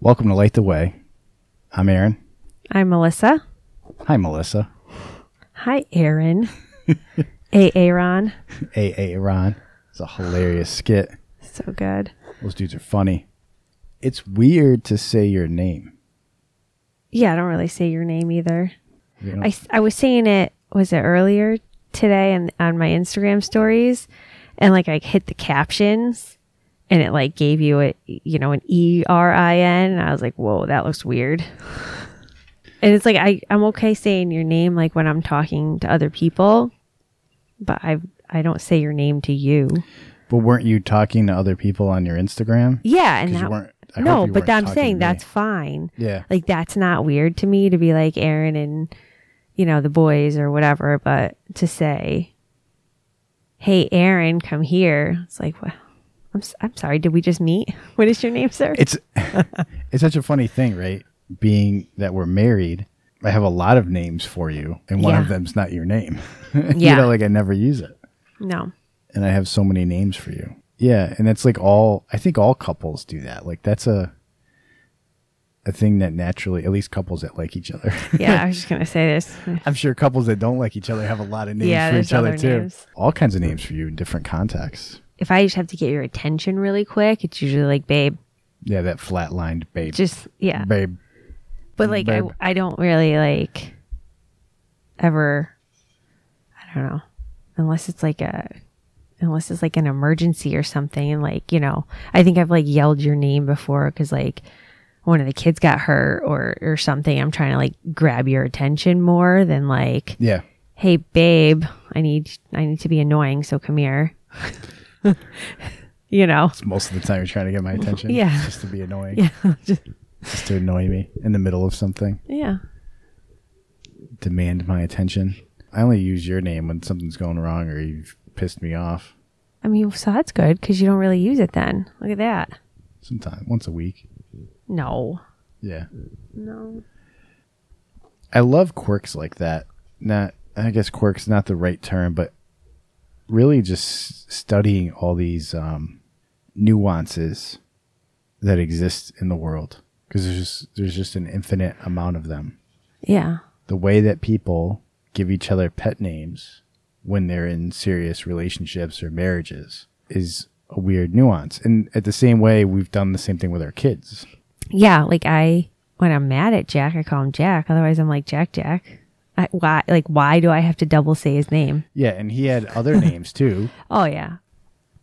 Welcome to Light the Way. I'm Aaron. I'm Melissa. Hi, Melissa. Hi, Aaron. A. Aaron. A. Aaron. It's a hilarious skit. So good. Those dudes are funny. It's weird to say your name. Yeah, I don't really say your name either. You know? I, I was saying it, was it earlier today and on my Instagram stories? And like I hit the captions and it like gave you a, you know, an E R I N. I was like, whoa, that looks weird. And it's like, I, I'm okay saying your name like when I'm talking to other people, but I, I don't say your name to you. but weren't you talking to other people on your Instagram? Yeah. And that, weren't. I no, but I'm saying that's fine. yeah. Like that's not weird to me to be like Aaron and you know the boys or whatever, but to say, "Hey, Aaron, come here," it's like, well, I'm s- I'm sorry. Did we just meet? What is your name, sir? It's it's such a funny thing, right? Being that we're married, I have a lot of names for you, and one of Yeah. them's not your name. you Yeah. know, like I never use it. no, and I have so many names for you. Yeah, and that's like all I think all couples do that. Like that's a a thing that naturally, at least couples that like each other. yeah, I was just gonna say this. I'm sure couples that don't like each other have a lot of names Yeah, for there's each other other too. names. All kinds of names for you in different contexts. If I just have to get your attention really quick, it's usually like, "Babe," Yeah, that flatlined babe. just yeah. babe. But like, I. I don't really like ever. I don't know, unless it's like a unless it's like an emergency or something and like you know i think i've like yelled your name before because like one of the kids got hurt or or something i'm trying to like grab your attention more than like Yeah. hey babe i need i need to be annoying so come here you know It's most of the time you're trying to get my attention. Yeah. Just to be annoying. yeah just, Just to annoy me in the middle of something. yeah Demand my attention. I only use your name when something's going wrong or you've pissed me off. i mean so that's good because you don't really use it then look at that Sometime once a week. no Yeah. no I love quirks like that. Not, I guess quirks not the right term, but really just studying all these um, nuances that exist in the world because there's just there's just an infinite amount of them. yeah The way that people give each other pet names when they're in serious relationships or marriages is a weird nuance. And at the same way, we've done the same thing with our kids. Yeah, like I when I'm mad at Jack, I call him Jack. Otherwise, I'm like Jack Jack. I, why? Like, why do I have to double say his name? Yeah, and he had other names too Oh yeah,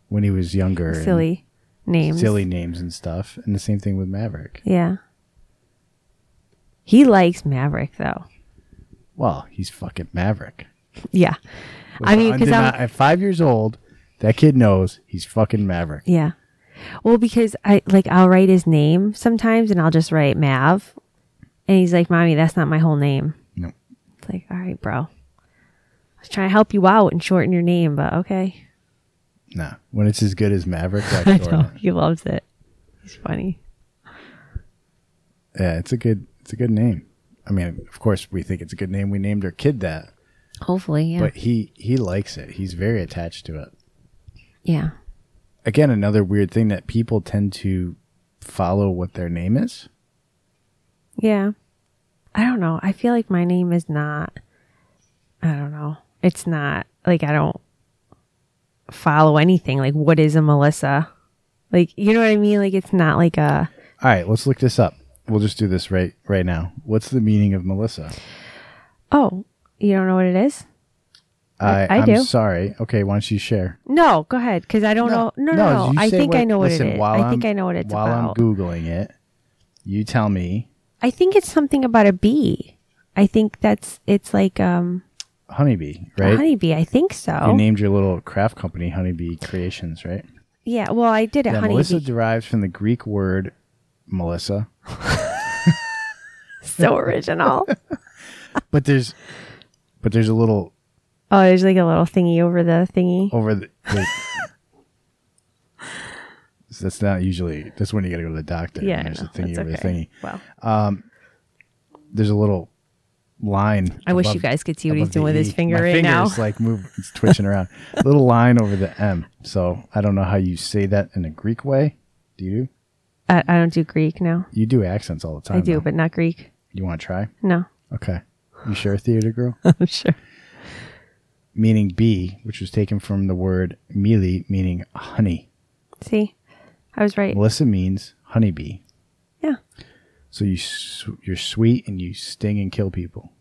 when he was younger. silly names. silly names and stuff. And the same thing with Maverick. Yeah. He likes Maverick though. Well, he's fucking Maverick. Yeah. I mean, because I'm at five years old, that kid knows he's fucking Maverick. yeah. Well, because I like I'll write his name sometimes, and I'll just write Mav, and he's like, "Mommy, that's not my whole name." No. It's like, all right, bro. I was trying to help you out and shorten your name, but okay. Nah. When it's as good as Maverick, I know he loves it. He's funny. Yeah, it's a good it's a good name. I mean, of course we think it's a good name. We named our kid that. Hopefully, yeah. But he he likes it. He's very attached to it. yeah. Again, another weird thing that people tend to follow what their name is. Yeah. I don't know. I feel like my name is not I don't know. It's not like I don't follow anything. Like what is a Melissa? Like you know what I mean? Like it's not like a All right, let's look this up. We'll just do this right right now. What's the meaning of Melissa? oh, you don't know what it is? I, I I'm do. sorry. Okay, why don't you share? No, go ahead because I don't know. No, no, no. I think I know what listen, it is. while I think I'm- I know what it's while about. I'm googling it. You tell me, I think it's something about a bee. I think that's it's like um honeybee, right? honeybee. I think so. You named your little craft company Honeybee Creations, right? yeah. Well, I did it. Yeah, honeybee. Melissa derives from the Greek word Melissa, so original. but there's but there's a little Oh, there's like a little thingy over the thingy. over the. the That's not usually. That's when you got to go to the doctor. yeah, and there's no, a thingy over okay. the thingy. Well, um, There's a little line. I wish you guys could see what he's doing the with his finger My right finger now. like move. It's twitching around. A little line over the M. So I don't know how you say that in a Greek way. Do you? I, I don't do Greek. now. You do accents all the time. I do, though. but not Greek. You want to try? No, Okay. You sure, theater girl? I'm sure. meaning bee, which was taken from the word meli, meaning honey. See, I was right. Melissa means honeybee. Yeah. So you s- you're sweet and you sting and kill people,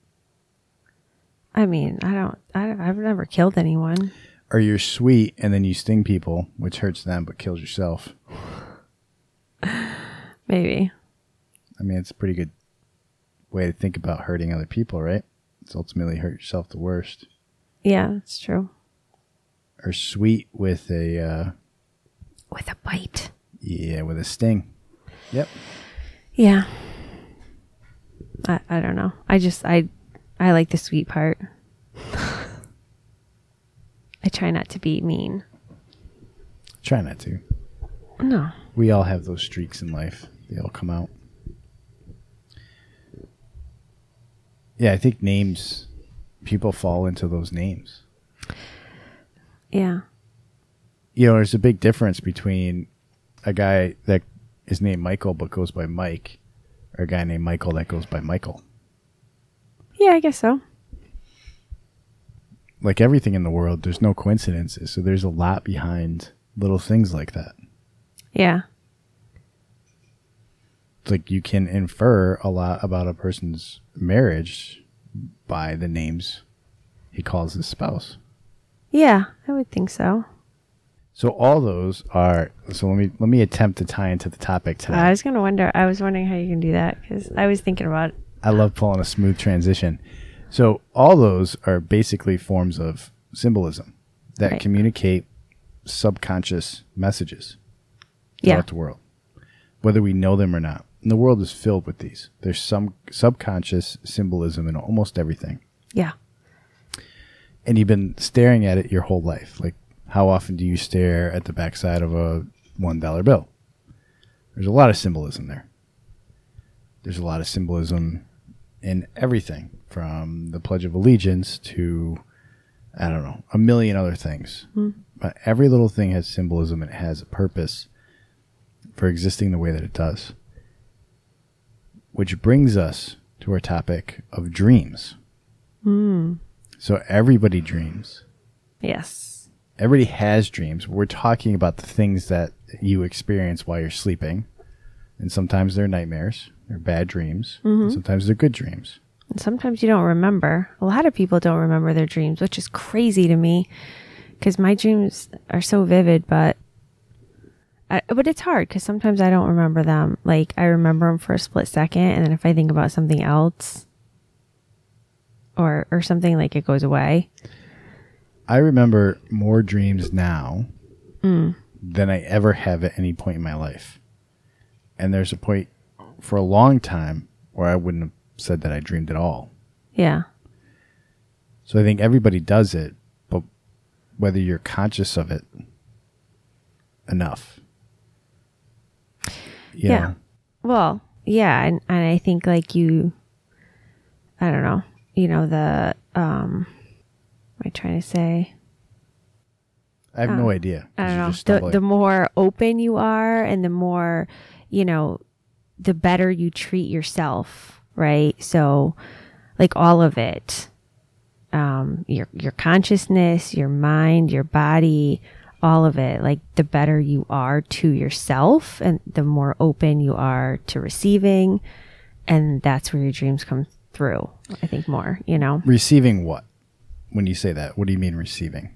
I mean, I don't. I, I've never killed anyone. or you're sweet and then you sting people, which hurts them but kills yourself. Maybe. I mean, it's a pretty good way to think about hurting other people, right? It's ultimately hurt yourself the worst. Yeah, it's true. Or sweet with a uh, With a bite. Yeah, with a sting. Yep. Yeah. I I don't know. I just I I like the sweet part. I try not to be mean. Try not to. No. We all have those streaks in life. They all come out. Yeah, I think names, people fall into those names. Yeah. You know, there's a big difference between a guy that is named Michael but goes by Mike or a guy named Michael that goes by Michael. Yeah, I guess so. Like everything in the world, there's no coincidences. So there's a lot behind little things like that. Yeah. It's like you can infer a lot about a person's marriage by the names he calls his spouse. Yeah, I would think so. So all those are so let me let me attempt to tie into the topic today. I was gonna wonder. I was wondering how you can do that because I was thinking about. I love pulling a smooth transition. So all those are basically forms of symbolism that Right. communicate subconscious messages Yeah. throughout the world, whether we know them or not. And the world is filled with these. There's some subconscious symbolism in almost everything. Yeah. and you've been staring at it your whole life. Like, how often do you stare at the backside of a one dollar bill? There's a lot of symbolism there. There's a lot of symbolism in everything, from the Pledge of Allegiance to I don't know a million other things. Hmm. But every little thing has symbolism and it has a purpose for existing the way that it does. Which brings us to our topic of dreams. Hmm. So everybody dreams. Yes. Everybody has dreams. We're talking about the things that you experience while you're sleeping. And sometimes they're nightmares, they're bad dreams. and mm-hmm. sometimes they're good dreams. And sometimes you don't remember. A lot of people don't remember their dreams, which is crazy to me because my dreams are so vivid, but. I, but it's hard because sometimes I don't remember them. Like I remember them for a split second, and then if I think about something else, or or something like it goes away. I remember more dreams now than I ever have at any point in my life. And there's a point for a long time where I wouldn't have said that I dreamed at all. Yeah, So I think everybody does it, but whether you're conscious of it enough. Yeah. know? Well, yeah, and, and I think like you, I don't know, you know the um, am I trying to say? I have no idea. I don't know. The, the more open you are, and the more, you know, the better you treat yourself, right? So, like all of it, um, your your consciousness, your mind, your body, all of it. Like the better you are to yourself, and the more open you are to receiving, and that's where your dreams come through. I think more, you know. receiving what? When you say that, what do you mean receiving?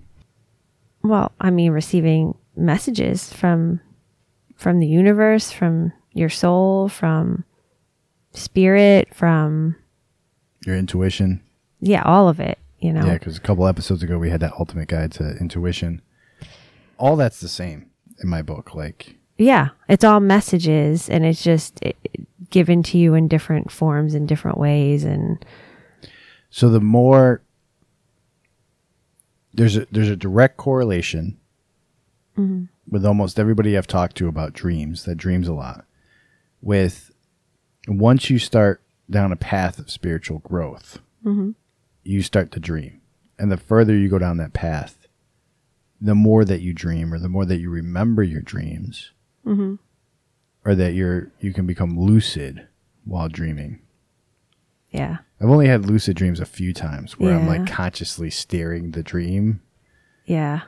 well i mean receiving messages from from the universe from your soul from spirit from Your intuition? yeah all of it you know Yeah, because a couple episodes ago we had that ultimate guide to intuition. All that's the same in my book. Like, yeah it's all messages and it's just it, it- given to you in different forms in different ways and so the more there's a there's a direct correlation mm-hmm. with almost everybody I've talked to about dreams that dreams a lot. With once you start down a path of spiritual growth, mm-hmm. you start to dream, and the further you go down that path, the more that you dream, or the more that you remember your dreams, mm-hmm. or that you're you can become lucid while dreaming. Yeah. I've only had lucid dreams a few times where I'm like Yeah. consciously steering the dream. Yeah.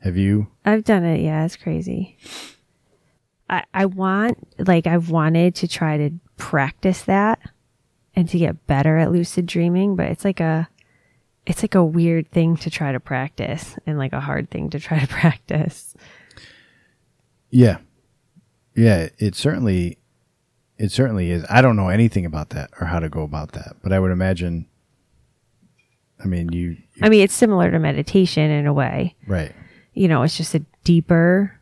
Have you? I've done it. Yeah, it's crazy. I I want like I've wanted to try to practice that and to get better at lucid dreaming, but it's like a it's like a weird thing to try to practice and like a hard thing to try to practice. Yeah. Yeah, it certainly it certainly is. I don't know anything about that or how to go about that, but I would imagine I mean, you, I mean, it's similar to meditation in a way. right. You know, it's just a deeper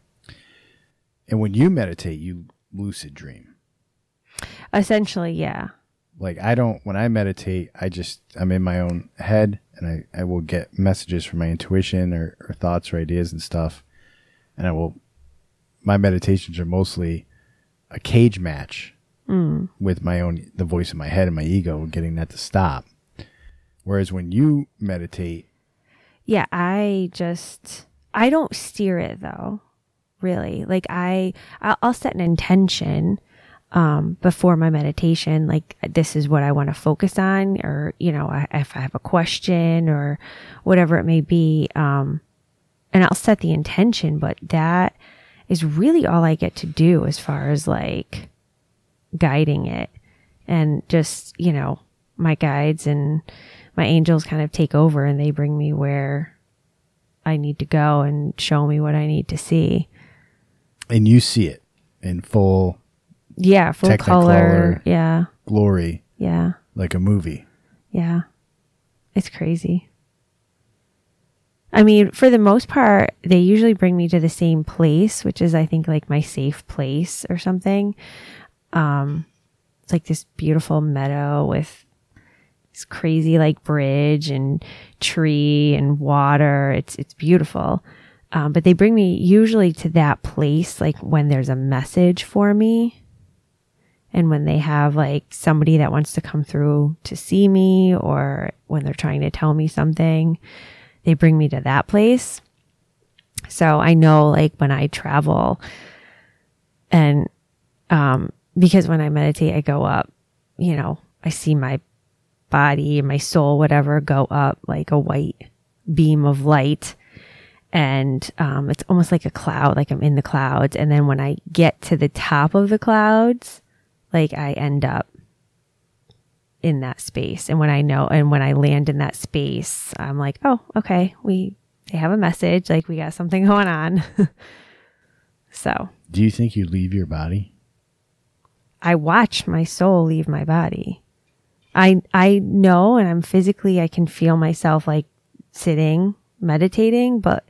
And when you meditate, you lucid dream. essentially, yeah. Like I don't when I meditate, I just I'm in my own head and I, I will get messages from my intuition or, or thoughts or ideas and stuff. And I will my meditations are mostly a cage match with my own the voice in my head and my ego getting that to stop. Whereas when you meditate, Yeah, I just I don't steer it though. Really, like I I'll, I'll set an intention um, before my meditation. Like this is what I want to focus on, or you know, I, if I have a question or whatever it may be, um, and I'll set the intention. But that is really all I get to do as far as like guiding it and just you know my guides and my angels kind of take over and they bring me where I need to go and show me what I need to see. and you see it in full Yeah, full color. Yeah, glory yeah, like a movie. yeah. It's crazy. I mean, for the most part, they usually bring me to the same place, which is, I think, like my safe place or something. Um, it's like this beautiful meadow with this crazy like bridge and tree and water. It's it's beautiful. Um, but they bring me usually to that place like when there's a message for me and when they have like somebody that wants to come through to see me or when they're trying to tell me something, they bring me to that place. So I know like when I travel and um because when I meditate I go up, you know, I see my body, my soul, whatever go up like a white beam of light and um, it's almost like a cloud, like I'm in the clouds. And then when I get to the top of the clouds, like I end up in that space. And when I know, and when I land in that space, I'm like, oh, okay, we they have a message, like we got something going on. so Do you think you leave your body? I watch my soul leave my body. I I know and I'm physically I can feel myself like sitting meditating, but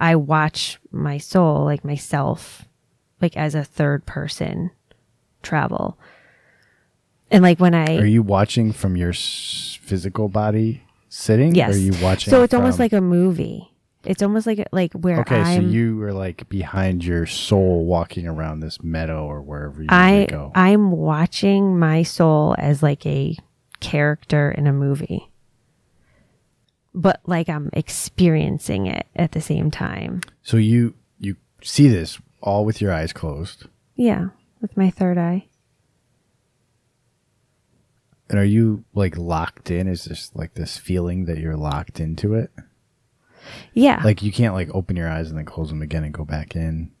I watch my soul like myself like as a third person travel. And like when I Are you watching from your s- physical body sitting? yes, Or are you watching? So it's almost like a movie. It's almost like like where okay. I'm so you were like behind your soul, walking around this meadow or wherever you I go. I'm watching my soul as like a character in a movie. But like I'm experiencing it at the same time. so you you see this all with your eyes closed, Yeah, with my third eye. and are you like locked in? Is this like this feeling that you're locked into it? Yeah. Like you can't like open your eyes and then close them again and go back in.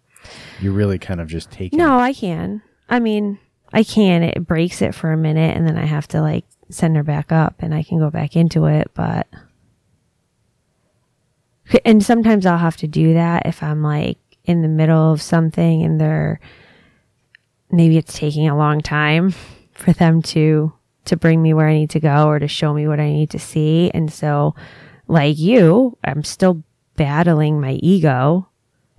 You're really kind of just taking. no, I can. I mean, I can. It breaks it for a minute and then I have to like send her back up and I can go back into it, but and sometimes I'll have to do that if I'm like in the middle of something and they're maybe it's taking a long time for them to to bring me where I need to go or to show me what I need to see. And so like you, I'm still battling my ego.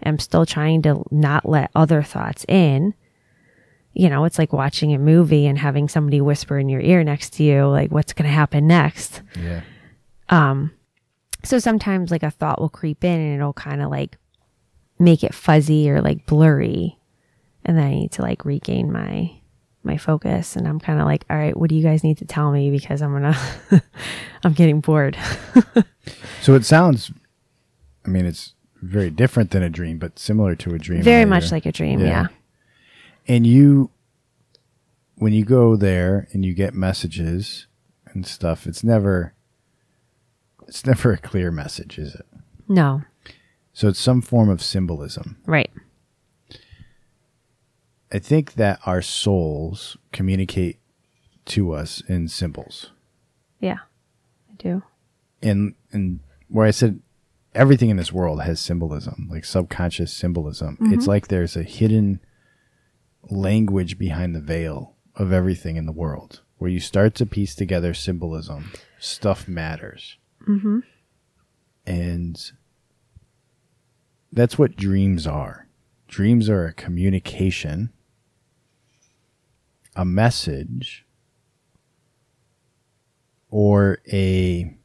I'm still trying to not let other thoughts in. You know, it's like watching a movie and having somebody whisper in your ear next to you, like, what's going to happen next? Yeah. Um, So sometimes like a thought will creep in and it'll kind of like make it fuzzy or like blurry. And then I need to like regain my my focus and I'm kind of like, all right, what do you guys need to tell me because I'm going to I'm getting bored. So it sounds. I mean, it's very different than a dream, but similar to a dream. Very much like a dream, Yeah. yeah. And you, when you go there and you get messages and stuff, it's never, it's never a clear message, is it? No. So it's some form of symbolism. Right. I think that our souls communicate to us in symbols. Yeah. I do. And and where I said everything in this world has symbolism, like subconscious symbolism. It's like there's a hidden language behind the veil of everything in the world where you start to piece together symbolism. Stuff matters. Mm-hmm. And that's what dreams are. Dreams are a communication, a message, or a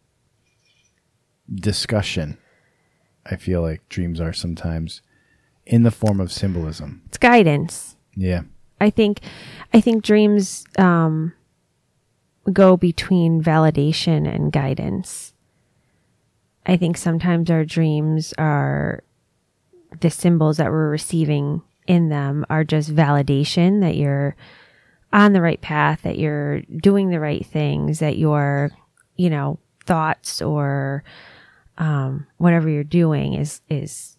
discussion. I feel like dreams are sometimes in the form of symbolism. It's guidance. Yeah. I think I think dreams um, go between validation and guidance. I think sometimes our dreams are the symbols that we're receiving in them are just validation that you're on the right path, that you're doing the right things, that your, you know, thoughts or um, whatever you're doing is is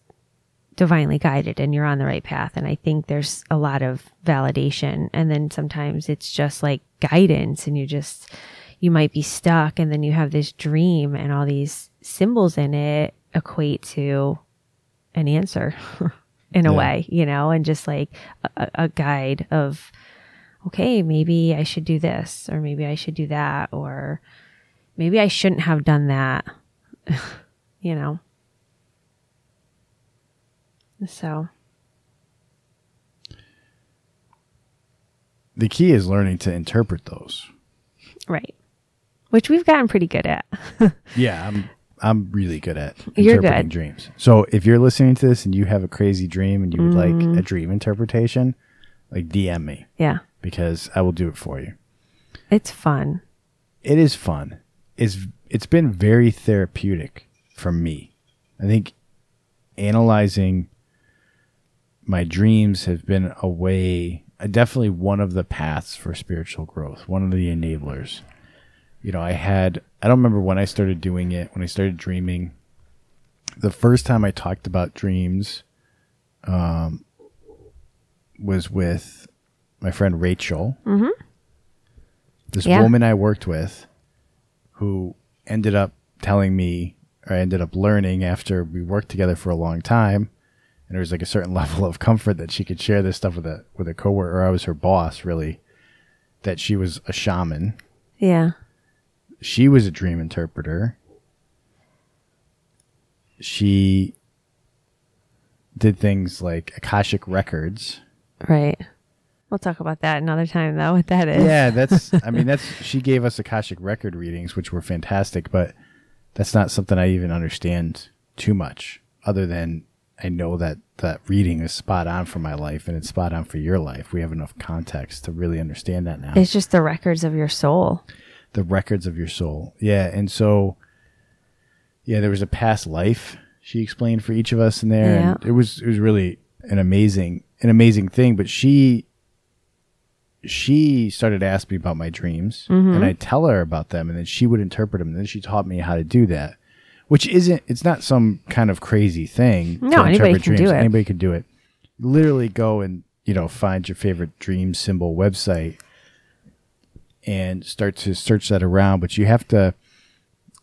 divinely guided and you're on the right path. And I think there's a lot of validation. And then sometimes it's just like guidance and you just, you might be stuck and then you have this dream and all these symbols in it equate to an answer in a Yeah. way, you know, and just like a, a guide of, okay, maybe I should do this or maybe I should do that or maybe I shouldn't have done that, you know. So, The key is learning to interpret those. right. Which we've gotten pretty good at. Yeah, I'm I'm really good at You're interpreting good. dreams. So if you're listening to this and you have a crazy dream and you would Mm-hmm. like a dream interpretation, like DM me yeah. Because I will do it for you. It's fun. It is fun. It's it's been very therapeutic for me. I think analyzing my dreams have been a way definitely one of the paths for spiritual growth, one of the enablers. You know, I had I don't remember when I started doing it, when I started dreaming. The first time I talked about dreams um was with my friend Rachel. Mm-hmm. This Yeah. woman I worked with who ended up telling me or I ended up learning after we worked together for a long time and there was like a certain level of comfort that she could share this stuff with a with a coworker or I was her boss really that she was a shaman Yeah. she was a dream interpreter she did things like akashic records Right. We'll talk about that another time, though, what that is. yeah that's i mean that's she gave us akashic record readings which were fantastic but that's not something i even understand too much other than i know that that reading is spot on for my life and it's spot on for your life we have enough context to really understand that now It's just the records of your soul. the records of your soul yeah and so yeah there was a past life she explained for each of us in there and Yeah. it was it was really an amazing an amazing thing but she she started asking me about my dreams Mm-hmm. and i tell her about them and then she would interpret them and then she taught me how to do that which isn't it's not some kind of crazy thing No, anybody can do it. anybody can do it literally go and you know find your favorite dream symbol website and start to search that around but you have to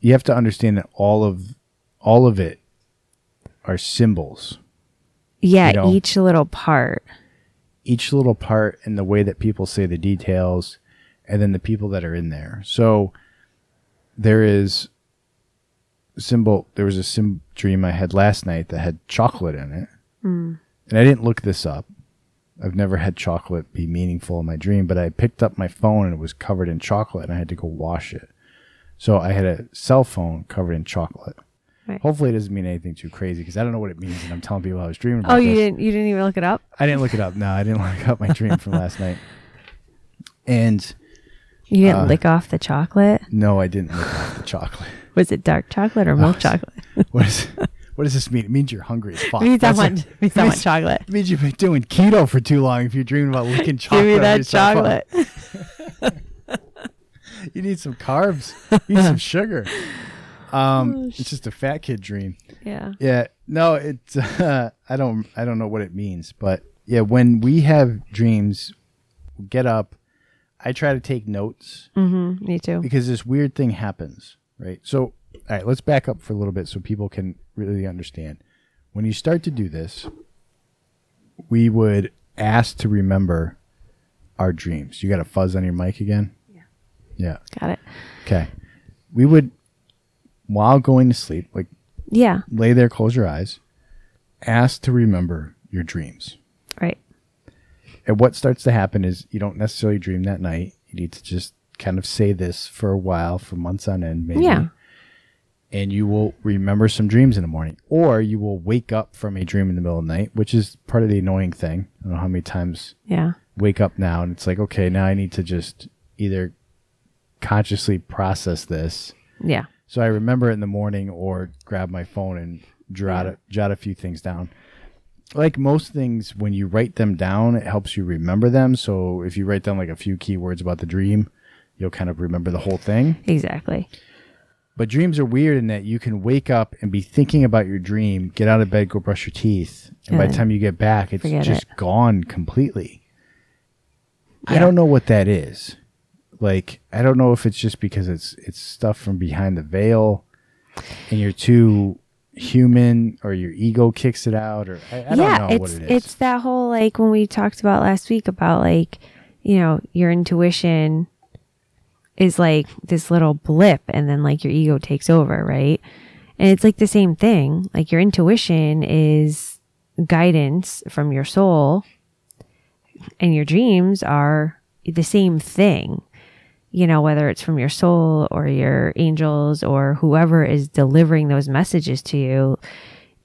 you have to understand that all of all of it are symbols Yeah, You know. each little part. Each little part and the way that people say the details and then the people that are in there. So there is symbol there was a sim dream i had last night that had chocolate in it. Hmm. And i didn't look this up. I've never had chocolate be meaningful in my dream but i picked up my phone and it was covered in chocolate and i had to go wash it. So i had a cell phone covered in chocolate Right. hopefully it doesn't mean anything too crazy because i don't know what it means and i'm telling people i was dreaming about Oh, you this. didn't you didn't even look it up? I didn't look it up. No, I didn't look up my dream from last night. And You didn't Uh, lick off the chocolate? no, I didn't lick off the chocolate. Was it dark chocolate or milk chocolate? What is what does this mean? It means you're hungry as fuck. means I That's want, what- means I want chocolate. It means you've been doing keto for too long if you're dreaming about licking chocolate. Give me that chocolate. You need some carbs. You need some sugar. Um, it's just a fat kid dream. yeah. Yeah, no, it's uh, I don't I don't know what it means, but yeah, when we have dreams, get up. I try to take notes Mm-hmm. Me too. because this weird thing happens, right? So, all right, let's back up for a little bit so people can really understand. When you start to do this, we would ask to remember our dreams. You got a fuzz on your mic again? Yeah. Yeah. Got it. Okay. We would, while going to sleep, like Yeah. lay there, close your eyes, ask to remember your dreams. Right. And what starts to happen is you don't necessarily dream that night. You need to just kind of say this for a while, for months on end, maybe. Yeah. And you will remember some dreams in the morning. Or you will wake up from a dream in the middle of the night, which is part of the annoying thing. I don't know how many times Yeah. wake up now and it's like, okay, now I need to just either consciously process this. Yeah. So I remember it in the morning or grab my phone and jot, a, jot a few things down. Like most things, when you write them down, it helps you remember them. So if you write down like a few keywords about the dream, you'll kind of remember the whole thing. Exactly. But dreams are weird in that you can wake up and be thinking about your dream, get out of bed, go brush your teeth, and by the time you get back, it's just it. gone completely. I don't know what that is. Like I don't know if it's just because it's it's stuff from behind the veil, and you're too human, or your ego kicks it out, or I, I yeah, don't know it's what it is. it's that whole like when we talked about last week about like you know your intuition is like this little blip, and then like your ego takes over, right? And it's like the same thing. Like your intuition is guidance from your soul, and your dreams are the same thing. You know, whether it's from your soul or your angels or whoever is delivering those messages to you,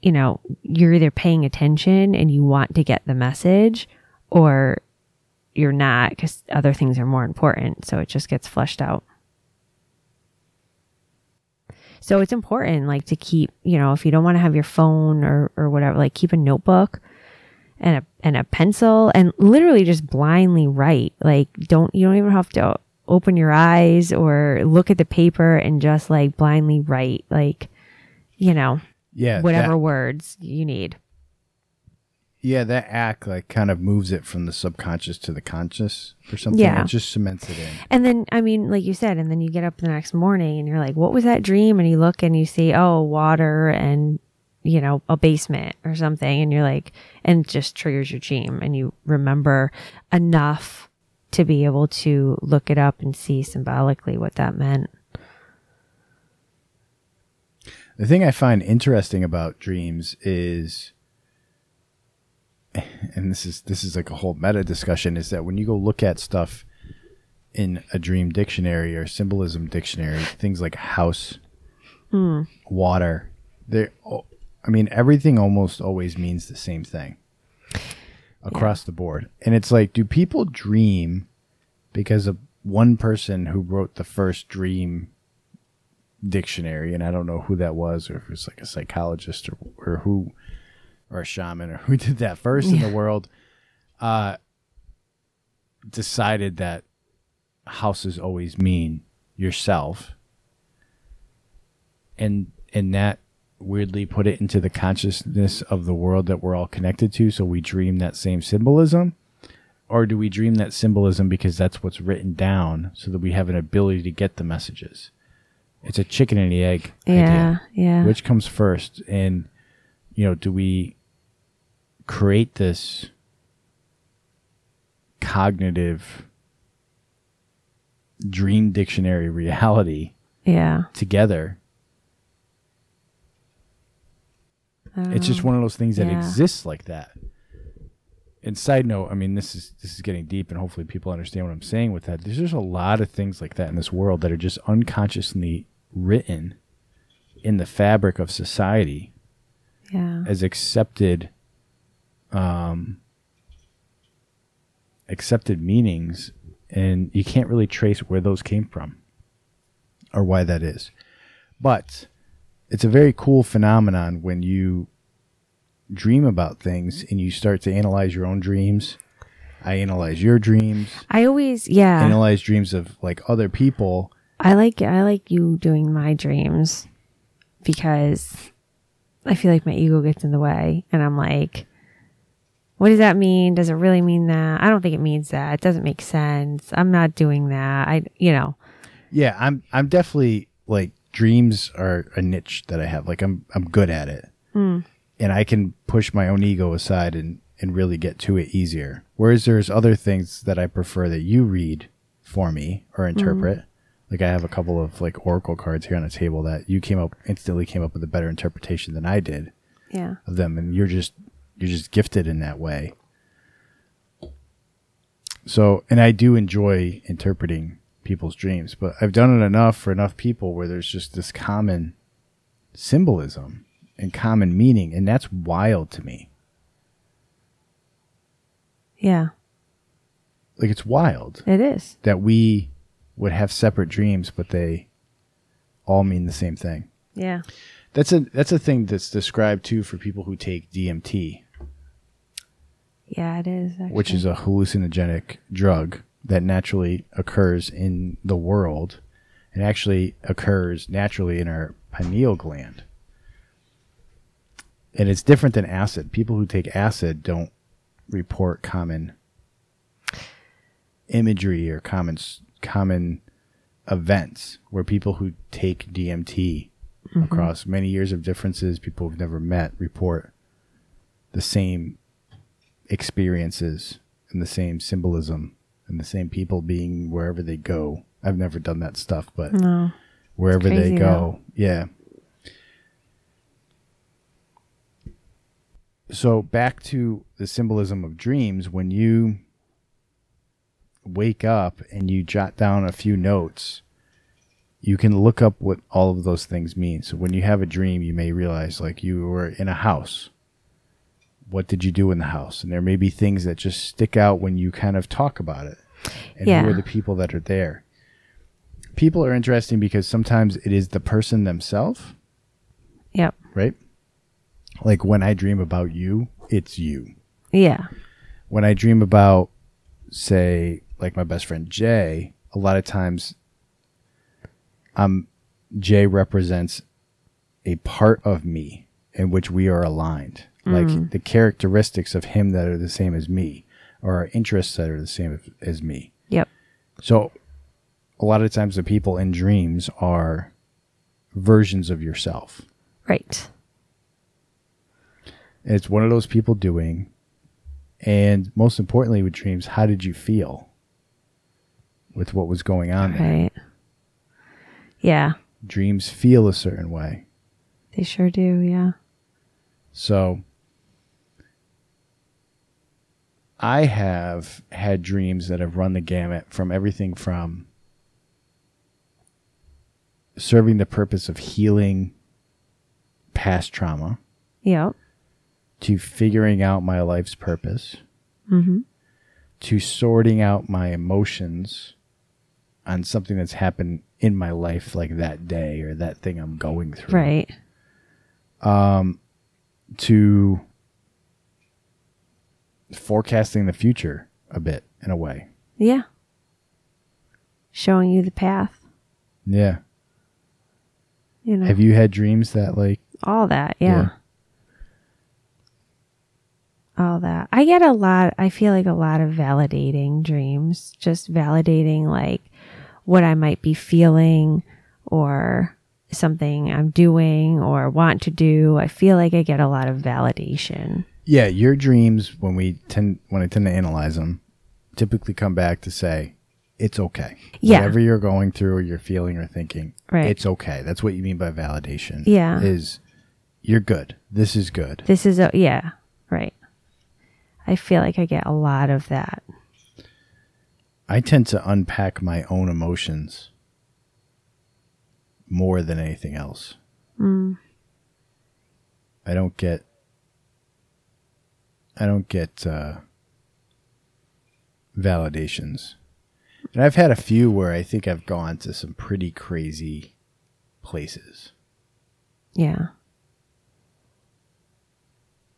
you know, you're either paying attention and you want to get the message or you're not because other things are more important. So it just gets flushed out. So it's important, like, to keep, you know, if you don't want to have your phone or, or whatever, like, keep a notebook and a, and a pencil and literally just blindly write. Like, don't, you don't even have to open your eyes or look at the paper and just like blindly write, like, you know, yeah, whatever that- words you need. yeah, that act like kind of moves it from the subconscious to the conscious or something. Yeah. it just cements it in. And then, I mean, like you said, and then you get up the next morning and you're like, what was that dream? And you look and you see, oh, water and, you know, a basement or something. And you're like, and it just triggers your dream. And you remember enough to be able to look it up and see symbolically what that meant. The thing I find interesting about dreams is and this is this is like a whole meta discussion is that when you go look at stuff in a dream dictionary or symbolism dictionary, things like house, hmm. water, they I mean everything almost always means the same thing across the board. And it's like do people dream because of one person who wrote the first dream dictionary, and I don't know who that was, or if it's like a psychologist or, or who, or a shaman, or who did that first in the world, uh, decided that houses always mean yourself, and and that weirdly put it into the consciousness of the world that we're all connected to, so we dream that same symbolism. Or do we dream that symbolism because that's what's written down so that we have an ability to get the messages? It's a chicken and the egg Yeah. idea. Yeah. Which comes first? And, you know, do we create this cognitive dream dictionary reality yeah. together? It's just one of those things that yeah. exists like that. And side note, I mean, this is this is getting deep, and hopefully people understand what I'm saying with that. There's just a lot of things like that in this world that are just unconsciously written in the fabric of society Yeah. as accepted, um, accepted meanings, and you can't really trace where those came from or why that is. But it's a very cool phenomenon when you dream about things and you start to analyze your own dreams. I analyze your dreams, I always, yeah, analyze dreams of like other people. I like I like you doing my dreams because I feel like my ego gets in the way, and I'm like, what does that mean? Does it really mean that? I don't think it means that. It doesn't make sense. I'm not doing that. I, you know, Yeah, I'm I'm definitely like dreams are a niche that I have. Like I'm I'm good at it. Hmm. And I can push my own ego aside and and really get to it easier. Whereas there's other things that I prefer that you read for me or hmm. interpret. Like I have a couple of like oracle cards here on the table that you came up instantly came up with a better interpretation than I did yeah, of them and you're just you're just gifted in that way. So, and I do enjoy interpreting people's dreams, but I've done it enough for enough people where there's just this common symbolism and common meaning and that's wild to me. yeah, Like it's wild it is. that we would have separate dreams but they all mean the same thing. Yeah, That's a that's a thing that's described too for people who take DMT. yeah, it is. Actually. which is a hallucinogenic drug that naturally occurs in the world and actually occurs naturally in our pineal gland. And it's different than acid. People who take acid don't report common imagery or common common events where people who take DMT mm-hmm. across many years of differences, people who've never met report the same experiences and the same symbolism and the same people being wherever they go. I've never done that stuff, but no. wherever they go, yeah. So back to the symbolism of dreams when you wake up and you jot down a few notes you can look up what all of those things mean. So when you have a dream, you may realize like you were in a house. What did you do in the house? And there may be things that just stick out when you kind of talk about it. And Yeah. who are the people that are there? People are interesting because sometimes it is the person themselves, Yep. right? Like when I dream about you, it's you. Yeah. When I dream about, say, like my best friend Jay, a lot of times um Jay represents a part of me in which we are aligned. Like mm. the characteristics of him that are the same as me, or our interests that are the same as, me. Yep. So a lot of times the people in dreams are versions of yourself. Right. And it's one of those people doing and most importantly with dreams, how did you feel with what was going on there? Right. Yeah. Dreams feel a certain way. They sure do. Yeah. So I have had dreams that have run the gamut from everything from serving the purpose of healing past trauma Yep. to figuring out my life's purpose Mm-hmm. to sorting out my emotions on something that's happened in my life like that day or that thing I'm going through. Right. Um, to forecasting the future a bit in a way. Yeah. Showing you the path. Yeah. You know. Have you had dreams that like all that. Yeah. Yeah. All that. I get a lot, I feel like a lot of validating dreams, just validating like what I might be feeling or something I'm doing or want to do. I feel like I get a lot of validation. Yeah, your dreams when we tend when I tend to analyze them typically come back to say it's okay. Yeah. Whatever you're going through or you're feeling or thinking, Right. it's okay. That's what you mean by validation. Yeah. Is you're good. This is good. This is a, yeah, right. I feel like I get a lot of that. I tend to unpack my own emotions more than anything else. Mm. I don't get I don't get uh, validations. And I've had a few where I think I've gone to some pretty crazy places. Yeah.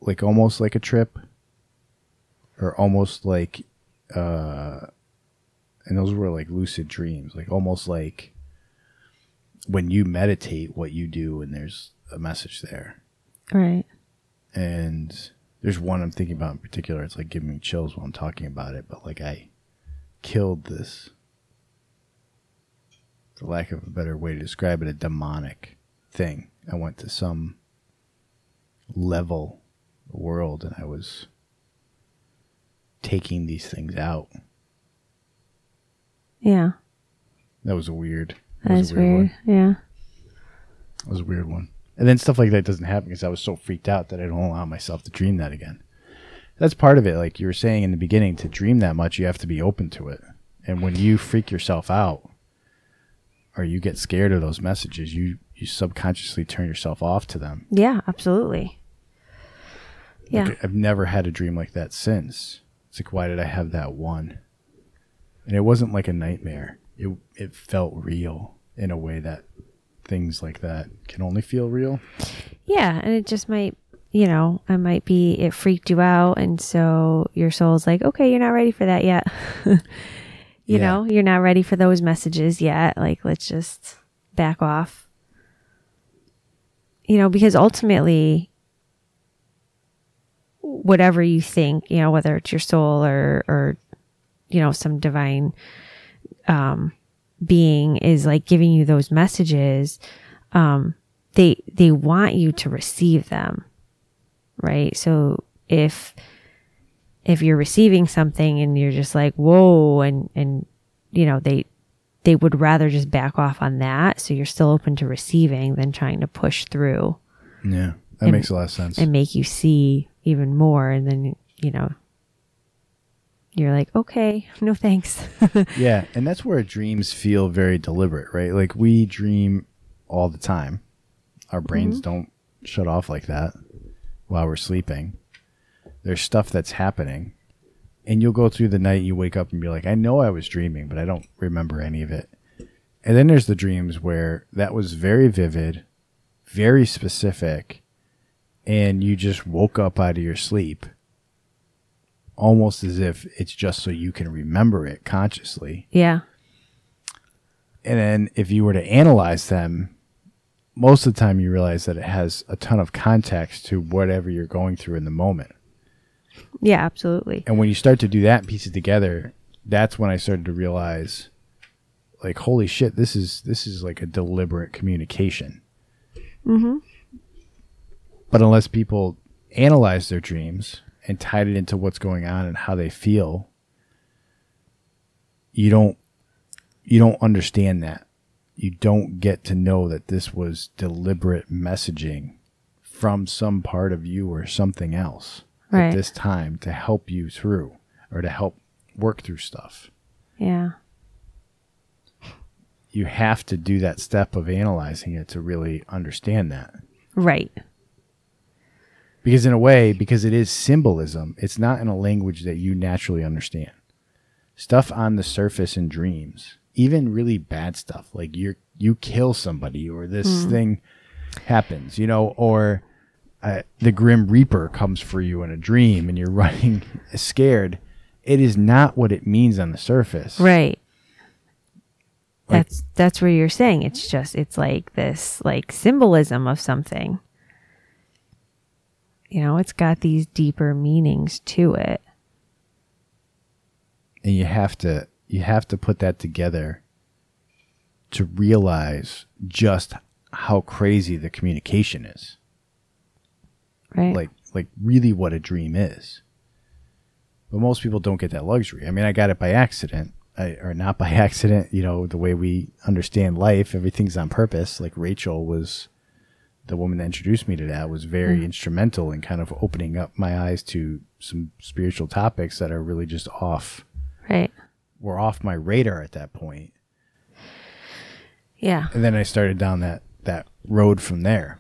like almost like a trip or almost like uh and those were like lucid dreams like almost like when you meditate what you do and there's a message there Right. and there's one I'm thinking about in particular it's like giving me chills while I'm talking about it but like I killed this for lack of a better way to describe it a demonic thing I went to some level world and I was taking these things out. Yeah. That was a weird. That That was weird, weird. Yeah. That was a weird one. And then stuff like that doesn't happen because I was so freaked out that I don't allow myself to dream that again. That's part of it. Like you were saying in the beginning, to dream that much, you have to be open to it. And when you freak yourself out, or you get scared of those messages, you you subconsciously turn yourself off to them. Yeah, absolutely. Yeah. Like, I've never had a dream like that since. It's like, why did I have that one? And it wasn't like a nightmare. It it felt real in a way that things like that can only feel real. Yeah, and it just might, you know, I might be it freaked you out, and so your soul's like, okay, you're not ready for that yet. you Yeah. know, you're not ready for those messages yet. Like, let's just back off. You know, because ultimately, whatever you think, you know, whether it's your soul or or you know some divine um, being is like giving you those messages. Um, they they want you to receive them right so if if you're receiving something and you're just like whoa and and you know they they would rather just back off on that so you're still open to receiving than trying to push through Yeah, that And- makes a lot of sense. and make you see even more and then you know you're like okay no thanks yeah, and that's where dreams feel very deliberate, right? Like we dream all the time. Our brains mm-hmm. don't shut off like that while we're sleeping. There's stuff that's happening. And you'll go through the night, you wake up and be like, I know I was dreaming, but I don't remember any of it. And then there's the dreams where that was very vivid, very specific, and you just woke up out of your sleep almost as if it's just so you can remember it consciously. yeah And then if you were to analyze them, most of the time you realize that it has a ton of context to whatever you're going through in the moment. yeah absolutely And when you start to do that and piece it together, that's when I started to realize like holy shit, this is this is like a deliberate communication. mm-hmm. But unless people analyze their dreams and tied it into what's going on and how they feel, you don't you don't understand that. You don't get to know that this was deliberate messaging from some part of you or something else Right. at this time to help you through or to help work through stuff. yeah You have to do that step of analyzing it to really understand that. right Because in a way, because it is symbolism, it's not in a language that you naturally understand. Stuff on the surface in dreams, even really bad stuff, like you you kill somebody or this thing happens, you know, or uh, the grim reaper comes for you in a dream and you're running scared. It is not what it means on the surface. Right. Like- that's that's where you're saying it's just it's like this like symbolism of something. You know, it's got these deeper meanings to it. and you have to you have to put that together to realize just how crazy the communication is. Right. like like really what a dream is. But most people don't get that luxury. I mean i got it by accident. I, or not by accident you know the way we understand life everything's on purpose. Like rachel was the woman that introduced me to that was very instrumental in kind of opening up my eyes to some spiritual topics that are really just off right. were off my radar at that point Yeah. and then i started down that that road from there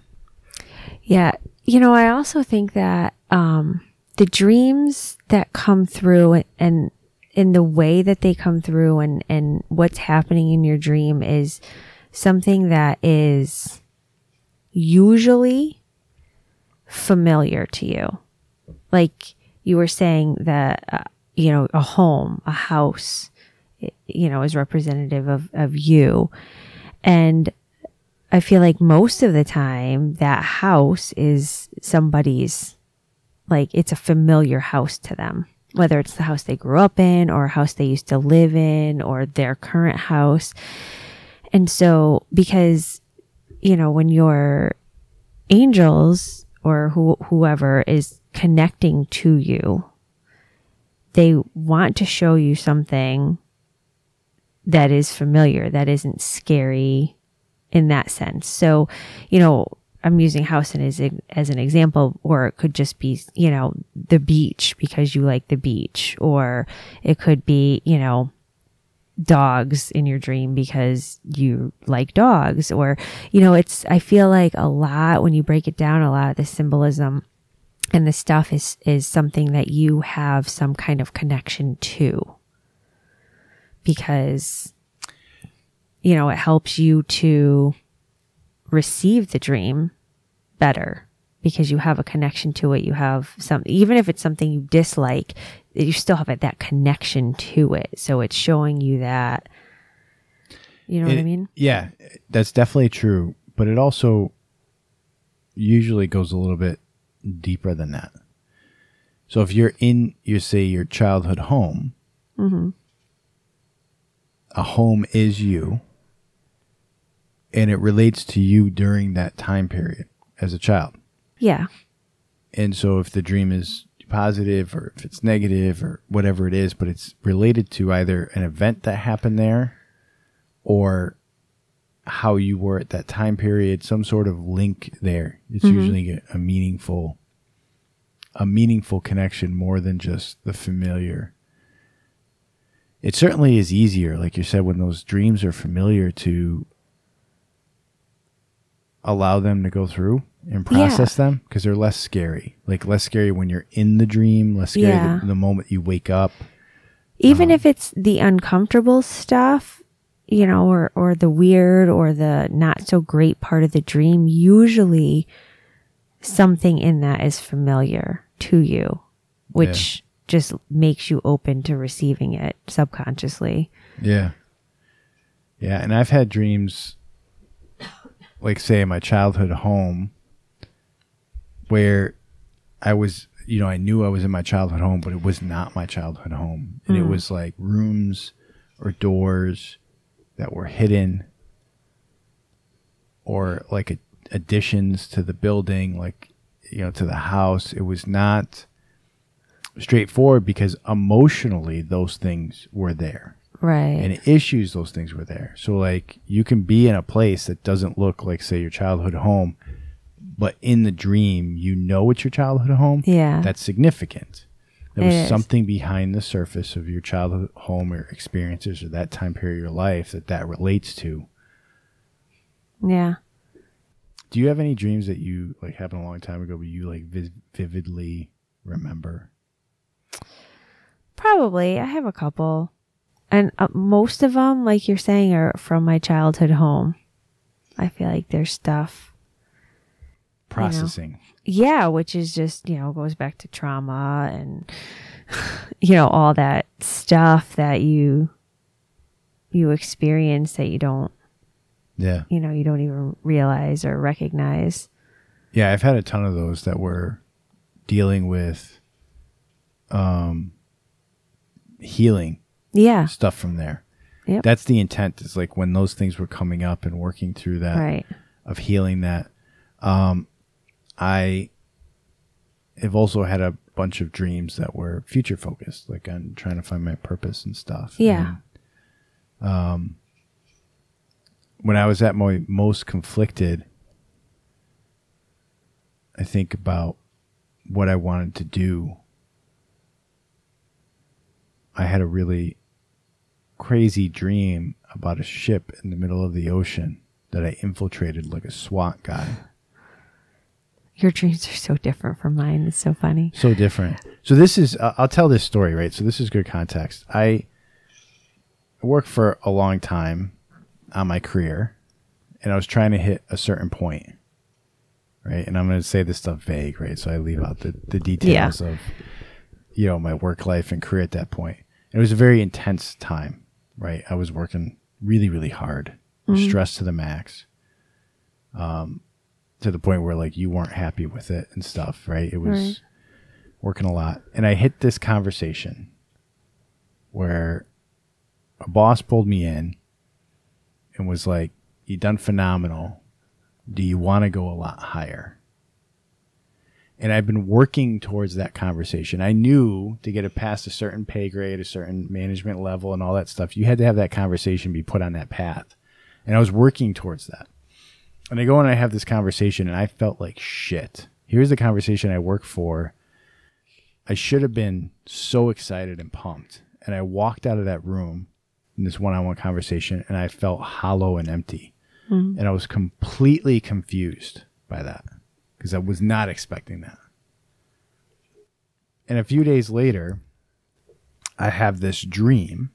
Yeah. You know, I also think that um the dreams that come through and in the way that they come through and and what's happening in your dream is something that is usually familiar to you. Like you were saying that, uh, you know, a home, a house, you know, is representative of, of you. And I feel like most of the time that house is somebody's, like it's a familiar house to them, whether it's the house they grew up in or a house they used to live in or their current house. And so, because, you know, when your angels or who, whoever is connecting to you, they want to show you something that is familiar, that isn't scary in that sense. So, you know, I'm using house as, as an example, or it could just be, you know, the beach because you like the beach, or it could be, you know, dogs in your dream because you like dogs, or, you know, it's, I feel like a lot when you break it down, a lot of the symbolism and the stuff is, is something that you have some kind of connection to. Because you know it helps you to receive the dream better because you have a connection to it. You have some even if it's something you dislike you still have that connection to it. So it's showing you that. You know it, what i mean? yeah that's definitely true but it also usually goes a little bit deeper than that. So if you're in you say your childhood home mm-hmm. a home is you and it relates to you during that time period as a child. Yeah. And so if the dream is positive or if it's negative or whatever it is, but it's related to either an event that happened there or how you were at that time period, some sort of link there. It's mm-hmm. usually a, a meaningful a meaningful connection more than just the familiar it certainly is easier, like you said, when those dreams are familiar to allow them to go through and process yeah. them because they're less scary. Like less scary when you're in the dream, less scary yeah. the, the, moment you wake up. Even um, if it's the uncomfortable stuff, you know, or or the weird or the not so great part of the dream, usually something in that is familiar to you, which just makes you open to receiving it subconsciously. Yeah. Yeah. And I've had dreams, like, say, in my childhood home, where I was, you know, I knew I was in my childhood home, but it was not my childhood home. And mm. it hmm. was like rooms or doors that were hidden or like additions to the building, like, you know, to the house. It was not straightforward because emotionally those things were there. Right. And issues those things were there. So like you can be in a place that doesn't look like say your childhood home, but in the dream you know it's your childhood home. Yeah. That's significant. There was something behind the surface of your childhood home or experiences or that time period of your life that that relates to. Yeah. Do you have any dreams that you like happened a long time ago but you like vividly remember? Probably. I have a couple. And uh, most of them, like you're saying, are from my childhood home. I feel like there's stuff. Processing. You know, yeah, which is just, you know, goes back to trauma and, you know, all that stuff that you you experience that you don't yeah you know you don't even realize or recognize yeah i've had a ton of those that were dealing with um healing yeah stuff from there. Yep. That's the intent is like when those things were coming up and working through that right. of healing that. Um, I have also had a bunch of dreams that were future focused, like on trying to find my purpose and stuff. Yeah. And, um, when I was at my most conflicted, I think about what I wanted to do I had a really crazy dream about a ship in the middle of the ocean that I infiltrated like a SWAT guy. Your dreams are so different from mine. It's so funny. So different. So this is uh, I'll tell this story, right? So this is good context. I worked for a long time on my career and I was trying to hit a certain point. right? And I'm going to say this stuff vague, right? So I leave out the, the details of, you know, my work life and career at that point. And it was a very intense time, right? I was working really, really hard, stressed to the max, um, to the point where like you weren't happy with it and stuff, right? It was Right. working a lot. And I hit this conversation where a boss pulled me in and was like, You done phenomenal. Do you want to go a lot higher? And I've been working towards that conversation. I knew to get it past a certain pay grade, a certain management level, and all that stuff, you had to have that conversation be put on that path. And I was working towards that. And I go and I have this conversation, and I felt like shit. Here's the conversation I work for. I should have been so excited and pumped. And I walked out of that room in this one on one conversation, and I felt hollow and empty. Mm-hmm. And I was completely confused by that because I was not expecting that. And a few days later, I have this dream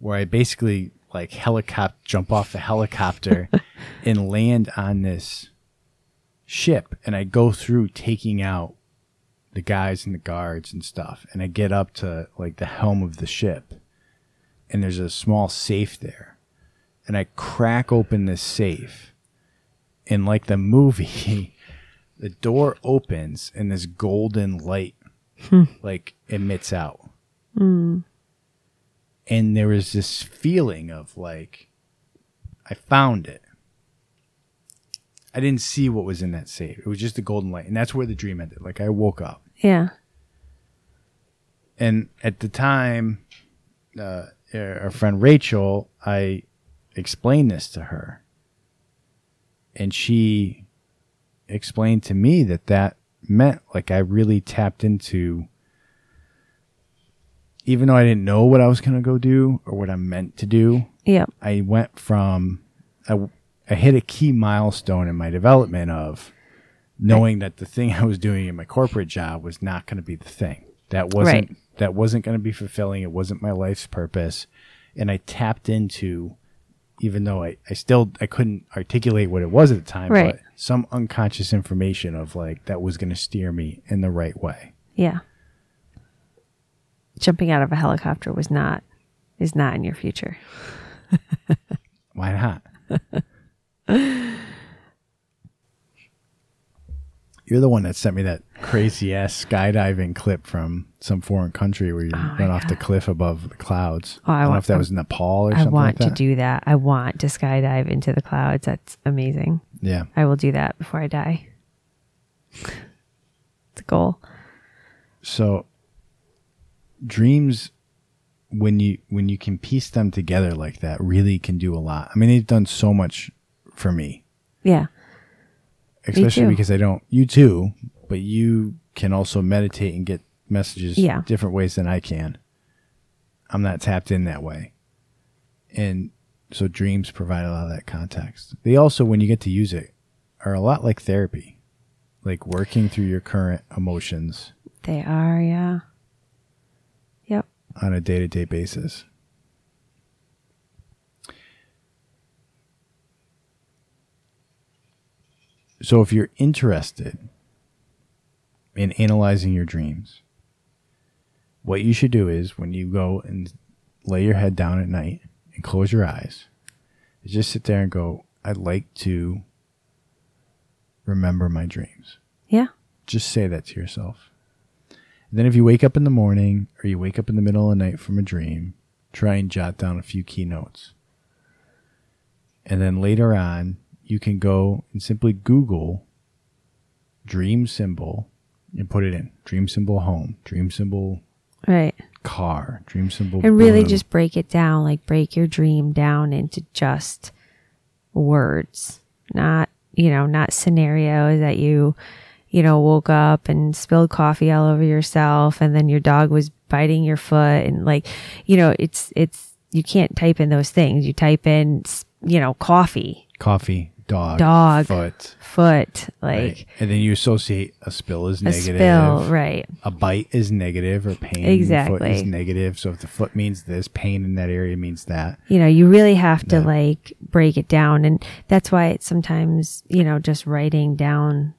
where I basically like helicopter jump off the helicopter and land on this ship and I go through taking out the guys and the guards and stuff and I get up to like the helm of the ship and there's a small safe there and I crack open this safe and like the movie the door opens and this golden light hmm. like emits out hmm. And there was this feeling of like I found it. I didn't see what was in that safe. It was just the golden light, and that's where the dream ended. Like I woke up, Yeah. and at the time, uh, our friend Rachel, I explained this to her, and she explained to me that that meant like I really tapped into. Even though I didn't know what I was gonna go do or what I meant to do, Yep. I went from I, I hit a key milestone in my development of knowing that the thing I was doing in my corporate job was not going to be the thing. That wasn't Right. that wasn't going to be fulfilling. It wasn't my life's purpose, and I tapped into, even though I, I still I couldn't articulate what it was at the time, Right. but some unconscious information of like that was going to steer me in the right way. Yeah. Jumping out of a helicopter was not is not in your future. Why not? You're the one that sent me that crazy ass skydiving clip from some foreign country where you oh run off the cliff above the clouds. Oh, I I, don't know if that was Nepal or I something I want like to do that. I want to skydive into the clouds. That's amazing. yeah. I will do that before I die. it's a goal. So dreams when you when you can piece them together like that really can do a lot. I mean, they've done so much for me. Yeah. especially because I don't. You too, but you can also meditate and get messages Yeah. different ways than I can. I'm not tapped in that way, and so dreams provide a lot of that context. They also, when you get to use it, are a lot like therapy, like working through your current emotions They are, yeah. On a day to day basis. So, if you're interested in analyzing your dreams, what you should do is when you go and lay your head down at night and close your eyes, is just sit there and go, I'd like to remember my dreams. Yeah. Just say that to yourself. And then if you wake up in the morning or you wake up in the middle of the night from a dream, try and jot down a few key notes. And then later on, you can go and simply Google dream symbol and put it in dream symbol home, dream symbol Right. car, dream symbol. And really balloon. just break it down, like break your dream down into just words, not, you know, not scenarios that you, you know, woke up and spilled coffee all over yourself and then your dog was biting your foot and like, you know, it's, it's, you can't type in those things. You type in, you know, coffee, coffee, dog, Dog. foot. foot, like right? And then you associate a spill as a negative. spill, right. a bite is negative or pain foot is negative. So if the foot means this, pain in that area means that. you know, you really have to like break it down. And that's why it's sometimes, you know, just writing down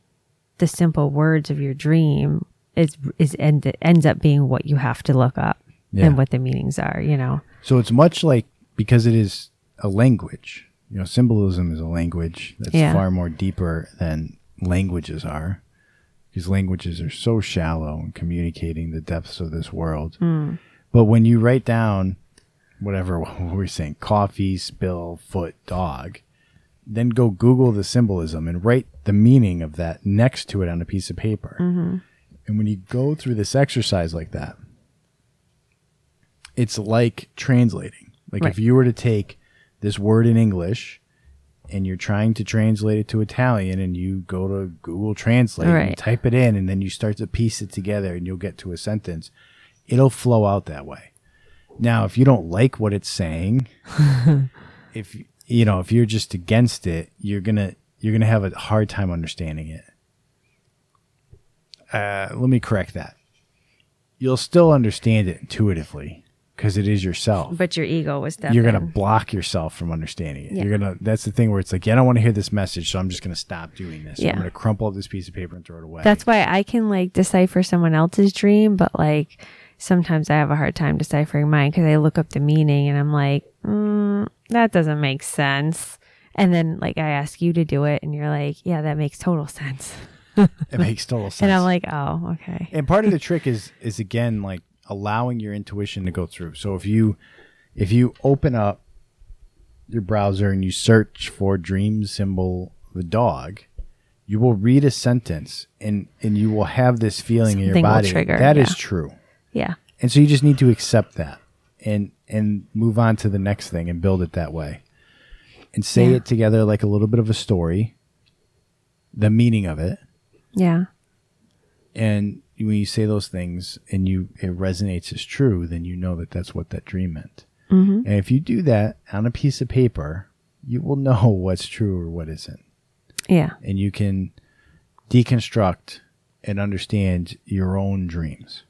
the simple words of your dream is, is, end, ends up being what you have to look up Yeah. and what the meanings are, you know? So it's much like because it is a language. You know, symbolism is a language that's Yeah. far more deeper than languages are. Because languages are so shallow in communicating the depths of this world. Hmm. But when you write down whatever what were we saying, coffee, spill, foot, dog, then go Google the symbolism and write the meaning of that next to it on a piece of paper. Mm-hmm. And when you go through this exercise like that, it's like translating. Like Right. if you were to take this word in English and you're trying to translate it to Italian and you go to Google Translate and you type it in and then you start to piece it together and you'll get to a sentence, it'll flow out that way. Now, if you don't like what it's saying, if you know, if you're just against it, you're going to you're to have a hard time understanding it. Uh, let me correct that. You'll still understand it intuitively because it is yourself But your ego was you're gonna block yourself from understanding it. Yeah. You're gonna. That's the thing where it's like, yeah, I don't want to hear this message, so I'm just gonna stop doing this. Yeah. I'm gonna crumple up this piece of paper and throw it away. That's why I can like decipher someone else's dream, but like sometimes I have a hard time deciphering mine because I look up the meaning and I'm like, mm, that doesn't make sense. And then like I ask you to do it and you're like, yeah, that makes total sense. it makes total sense. And I'm like, oh, okay. and part of the trick is is again like allowing your intuition to go through. So if you if you open up your browser and you search for dream symbol the dog, you will read a sentence and and you will have this feeling in your Something body trigger, that is yeah. true. Yeah. And so you just need to accept that and and move on to the next thing and build it that way. And say Yeah. it together like a little bit of a story, the meaning of it. Yeah. And when you say those things and you it resonates as true, then you know that that's what that dream meant. hmm And if you do that on a piece of paper, you will know what's true or what isn't. Yeah. And you can deconstruct and understand your own dreams.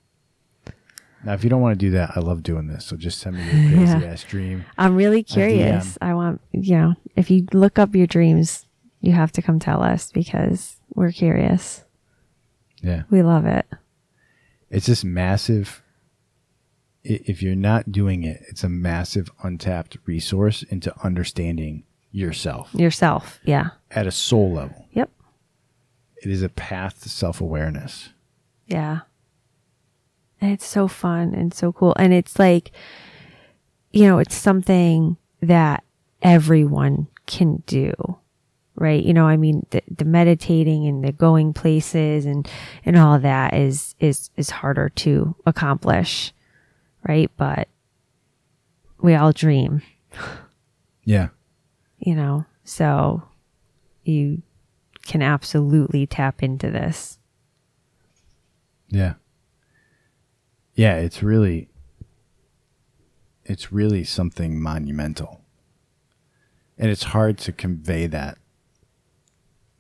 Now, if you don't want to do that, I love doing this. So just send me your crazy Yeah. ass dream. I'm really curious. I want, you know, if you look up your dreams, you have to come tell us because we're curious. Yeah. We love it. It's just massive. If you're not doing it, it's a massive untapped resource into understanding yourself Yourself. Yeah. at a soul level. Yep. It is a path to self awareness. Yeah. It's so fun and so cool. And it's like, you know, it's something that everyone can do. Right. You know, I mean, the, the meditating and the going places and, and all of that is, is, is harder to accomplish. Right. But we all dream, Yeah. you know, so you can absolutely tap into this. Yeah. Yeah, it's really it's really something monumental. And it's hard to convey that.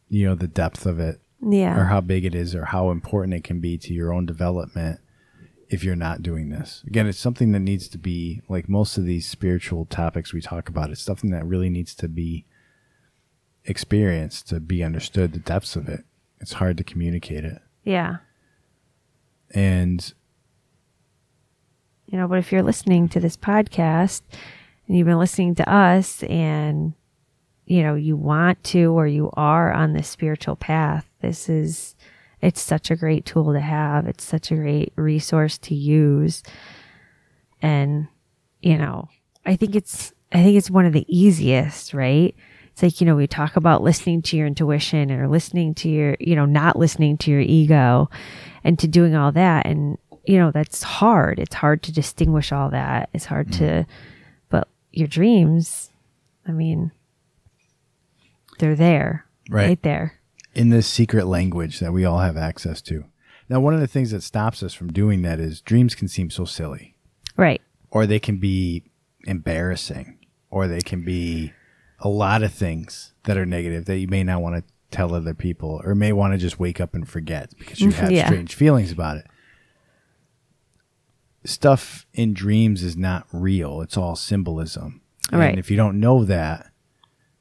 You know, the depth of it Yeah. or how big it is or how important it can be to your own development if you're not doing this. Again, it's something that needs to be like most of these spiritual topics we talk about, it's something that really needs to be experienced to be understood the depths of it. It's hard to communicate it. yeah. And you know, but if you're listening to this podcast and you've been listening to us and you know, you want to or you are on this spiritual path, this is it's such a great tool to have. It's such a great resource to use. And you know, I think it's I think it's one of the easiest, right? It's like, you know, we talk about listening to your intuition or listening to your, you know, not listening to your ego and to doing all that. And, you know, that's hard. It's hard to distinguish all that. It's hard to, mm-hmm. but your dreams, I mean, they're there, Right. right there. in this secret language that we all have access to. Now, one of the things that stops us from doing that is dreams can seem so silly, Right. or they can be embarrassing, or they can be a lot of things that are negative that you may not want to tell other people, or may want to just wake up and forget because you have Yeah. strange feelings about it. Stuff in dreams is not real, it's all symbolism. Right. And if you don't know that,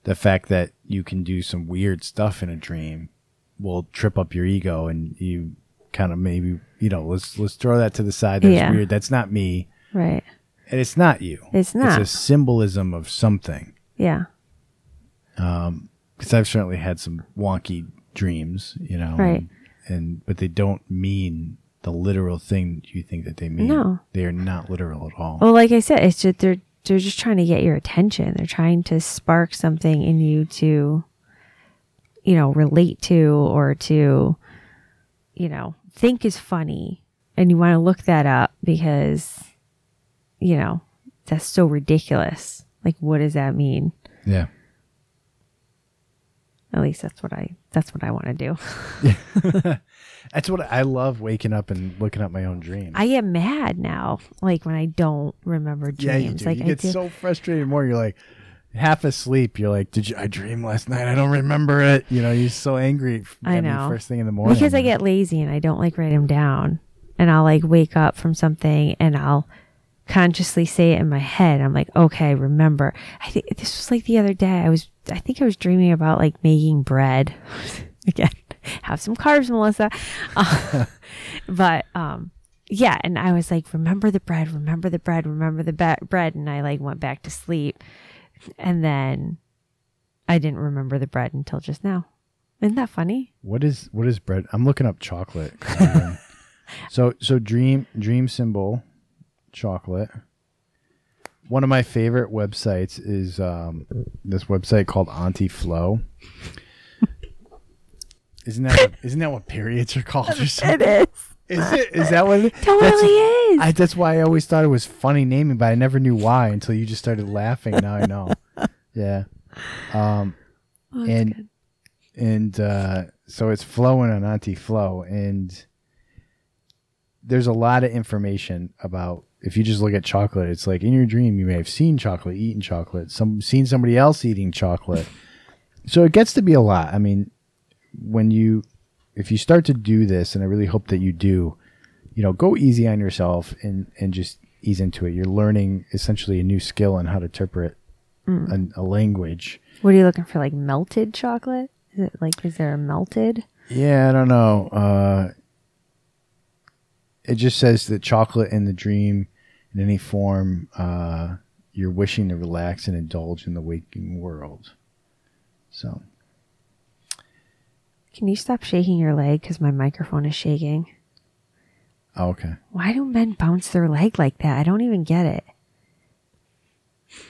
the fact that you can do some weird stuff in a dream will trip up your ego and you kind of maybe you know let's let's throw that to the side that's Yeah. weird that's not me Right. and it's not you It's not. it's a symbolism of something Yeah. Um, because i've certainly had some wonky dreams you know Right. and, and but they don't mean the literal thing you think that they mean No. they are not literal at all Well, like I said, it's just they're they're just trying to get your attention. They're trying to spark something in you to, you know, relate to or to, you know, think is funny, and you want to look that up because, you know, that's so ridiculous. Like, what does that mean? yeah At least that's what I that's what I want to do. that's what i love waking up and looking at my own dreams I get mad now, like when I don't remember dreams. Yeah, you do. Like you I get do. so frustrated more. You're like half asleep. You're like, did you? I dream last night. I don't remember it. You know, you're so angry. I know. First thing in the morning because I get lazy and I don't like write them down, and I'll like wake up from something and I'll consciously say it in my head. I'm like, okay, remember. I think this was like the other day. I was, I think I was dreaming about like making bread. Again, have some carbs, Melissa. Uh, but um, yeah, and I was like, remember the bread, remember the bread, remember the be- bread, and I like went back to sleep, and then I didn't remember the bread until just now. Isn't that funny? What is what is bread? I'm looking up chocolate. Um, so so dream dream symbol chocolate. One of my favorite websites is um, this website called Auntyflo. Isn't that what, isn't that what periods are called or something? is. Is it? Is that what? It, Totally that's- is. I, that's why I always thought it was funny naming, but I never knew why until you just started laughing. Now I know. yeah. Um, and and uh, so it's flowing on Auntyflo, and there's a lot of information about. If you just look at chocolate, it's like in your dream you may have seen chocolate, eaten chocolate, some seen somebody else eating chocolate. so it gets to be a lot. I mean, when you if you start to do this, and I really hope that you do, you know, go easy on yourself and and just ease into it. You're learning essentially a new skill on how to interpret a, a language. What are you looking for? Like melted chocolate? Is it like is there a melted? Yeah, I don't know. Uh, it just says that chocolate in the dream, in any form, uh, you're wishing to relax and indulge in the waking world. So Can you stop shaking your leg because my microphone is shaking? oh, okay. Why do men bounce their leg like that? I don't even get it.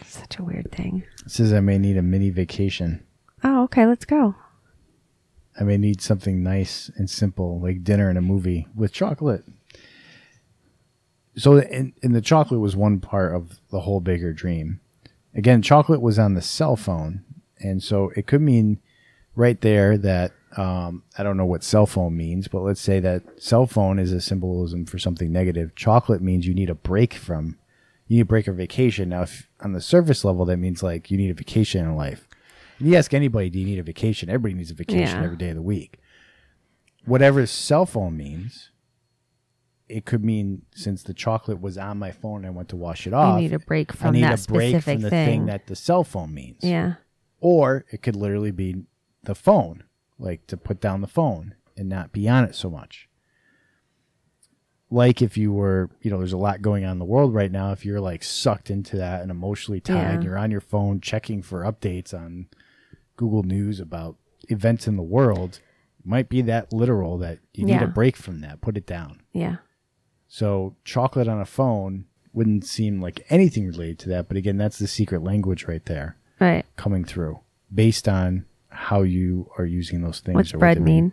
Such a weird thing. It says I may need a mini vacation. Oh, okay, let's go. I may need something nice and simple, like dinner and a movie with chocolate. So, in the chocolate was one part of the whole bigger dream. Again, chocolate was on the cell phone, and so it could mean right there that um, I don't know what cell phone means, but let's say that cell phone is a symbolism for something negative. Chocolate means you need a break from, you need a break or vacation. Now, if on the surface level, that means like you need a vacation in life. And you ask anybody, do you need a vacation? Everybody needs a vacation Yeah. every day of the week. Whatever cell phone means, it could mean since the chocolate was on my phone and I went to wash it off. need a break I from need that a break specific from the thing. thing that the cell phone means. Yeah. Or it could literally be the phone, like to put down the phone and not be on it so much. Like if you were, you know, there's a lot going on in the world right now. If you're like sucked into that and emotionally tied, Yeah. you're on your phone checking for updates on Google News about events in the world, it might be that literal that you need a break from that. Put it down. Yeah. So chocolate on a phone wouldn't seem like anything related to that. But again, that's the secret language right there Right. coming through based on how you are using those things. What's or what bread mean?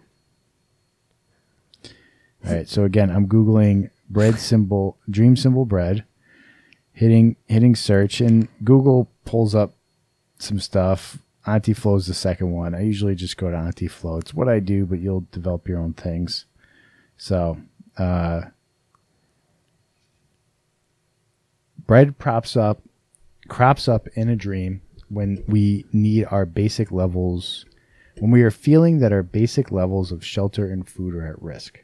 All right. So again, I'm googling bread symbol, dream symbol bread, hitting hitting search, and Google pulls up some stuff. Auntyflo is the second one. I usually just go to Auntyflo. It's what I do, but you'll develop your own things. So, uh, bread props up, crops up in a dream when we need our basic levels, when we are feeling that our basic levels of shelter and food are at risk.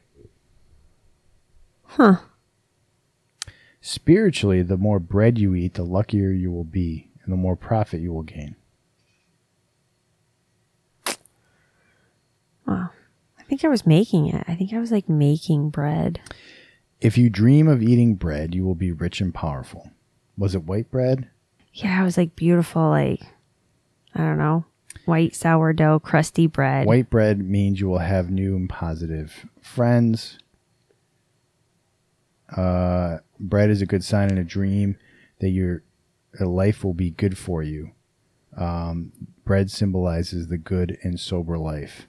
Huh. Spiritually, the more bread you eat, the luckier you will be, and the more profit you will gain. Wow. I think I was making it. I think I was like making bread. If you dream of eating bread, you will be rich and powerful. Was it white bread, yeah, it was like beautiful, like I don't know, white sourdough, crusty bread. White bread means you will have new and positive friends. Uh, bread is a good sign in a dream that your uh, life will be good for you. Um, bread symbolizes the good and sober life.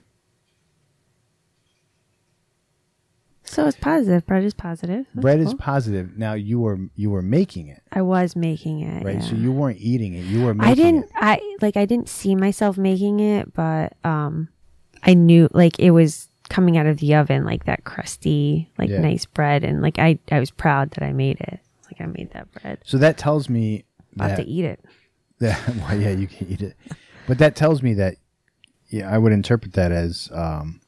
So it's positive. Bread is positive. That's bread is positive. Now you were you were making it, I was making it. right? So you weren't eating it. You were making I didn't it. I like I didn't see myself making it, but um I knew like it was coming out of the oven like that crusty, like Yeah. nice bread and like I I was proud that I made it. It's like I made that bread. So that tells me I'll have to eat it. that well, yeah, you can eat it, but that tells me that yeah, I would interpret that as um,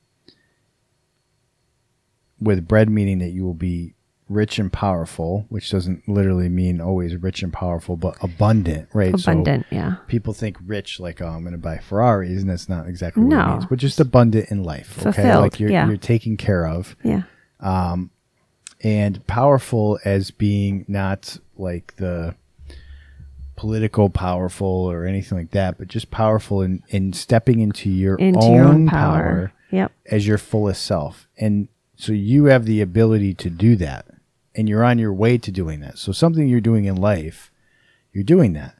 with bread meaning that you will be rich and powerful, which doesn't literally mean always rich and powerful, but abundant, right? Abundant, So yeah. people think rich like oh, I'm going to buy Ferraris, and that's not exactly what it No. means. But just abundant in life, okay? Like you're yeah. you're taken care of Yeah. Um, and powerful as being not like the political powerful or anything like that, but just powerful in, in stepping into your Into own your own power. power. Yep. as your fullest self. And so you have the ability to do that and you're on your way to doing that. So something you're doing in life, you're doing that.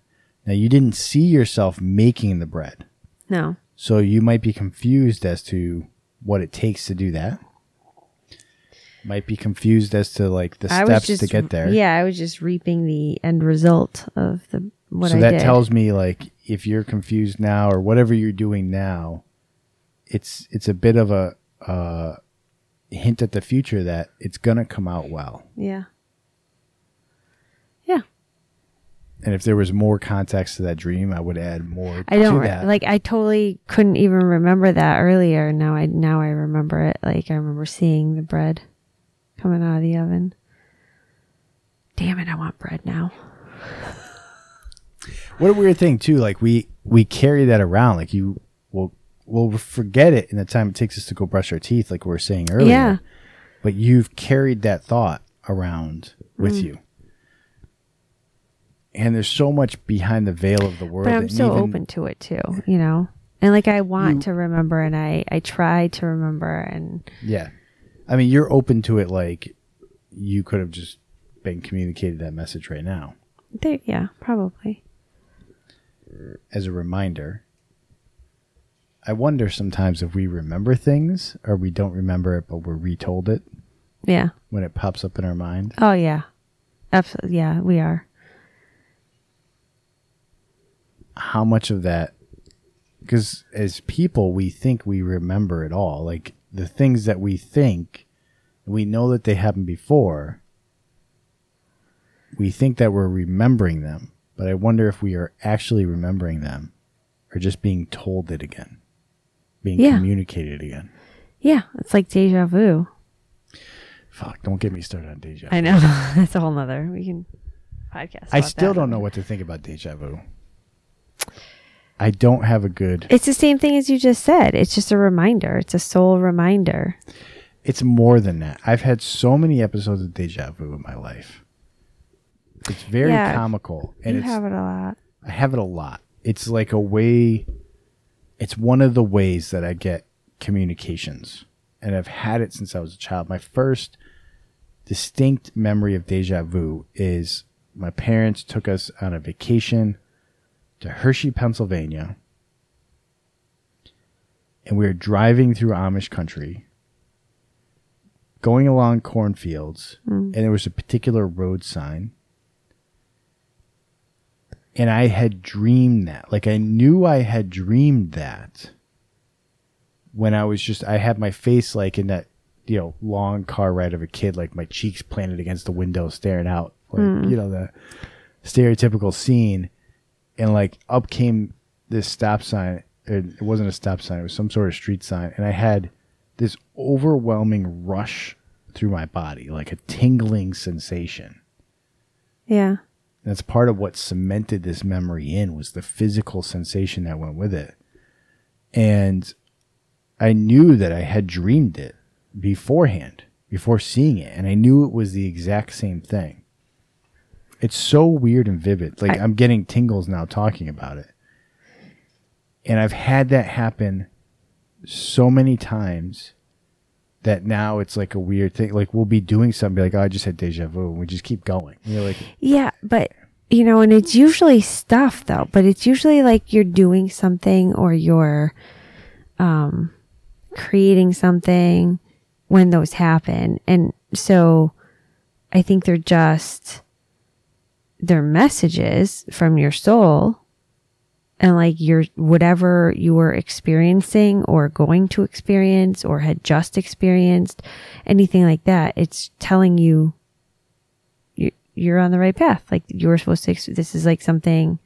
Now you didn't see yourself making the bread. No. So you might be confused as to what it takes to do that. Might be confused as to like the I steps just to get there. Yeah, I was just reaping the end result of the what so I that did. tells me like if you're confused now or whatever you're doing now, it's it's a bit of a uh, hint at the future that it's gonna come out well. yeah. Yeah. And if there was more context to that dream, I would add more. I don't to re- like. I totally couldn't even remember that earlier. Now I now I remember it. Like I remember seeing the bread coming out of the oven. Damn it! I want bread now. What a weird thing too. Like we we carry that around. Like you we'll forget it in the time it takes us to go brush our teeth, like we were saying earlier. Yeah. But you've carried that thought around with Mm. you. And there's so much behind the veil of the world. But I'm so even- open to it too. You know, and like I want You- to remember, and I I try to remember, and Yeah. I mean, you're open to it like you could have just been communicated that message right now there, yeah, probably. as a reminder. I wonder sometimes if we remember things or we don't remember it, but we're retold it Yeah. when it pops up in our mind. Oh yeah. Absolutely. Yeah, we are. How much of that, because as people, we think we remember it all. Like the things that we think, we know that they happened before. We think that we're remembering them, but I wonder if we are actually remembering them or just being told it again, being Yeah. communicated again. Yeah, it's like deja vu. Fuck, don't get me started on deja. I know. That's a whole nother. We can podcast. I still that. don't know what to think about deja vu. I don't have a good. It's the same thing as you just said. It's just a reminder. It's a soul reminder. It's more than that. I've had so many episodes of deja vu in my life. It's very Yeah, comical, and you have it a lot. I have it a lot. It's like a way. It's one of the ways that I get communications, and I've had it since I was a child. My first distinct memory of deja vu is my parents took us on a vacation to Hershey, Pennsylvania, and we were driving through Amish country, going along cornfields, hmm. and there was a particular road sign and I had dreamed that. Like I knew I had dreamed that when I was just I had my face like in that you know long car ride of a kid, like my cheeks planted against the window, staring out, like hmm. you know the stereotypical scene, and like up came this stop sign. It, it wasn't a stop sign; it was some sort of street sign, and I had this overwhelming rush through my body, like a tingling sensation. Yeah. That's part of what cemented this memory in was the physical sensation that went with it. And I knew that I had dreamed it beforehand, before seeing it, and I knew it was the exact same thing. It's so weird and vivid. Like I- I'm getting tingles now talking about it. And I've had that happen so many times that now it's like a weird thing. Like we'll be doing something, be like, "Oh, I just had deja vu," and we just keep going. And you're like, Yeah, but you know, and it's usually stuff though, but it's usually like you're doing something or you're um creating something when those happen. And so I think they're just they're messages from your soul and like your whatever you were experiencing or going to experience or had just experienced anything like that it's telling you you- you're on the right path. Like you were supposed to, this is like something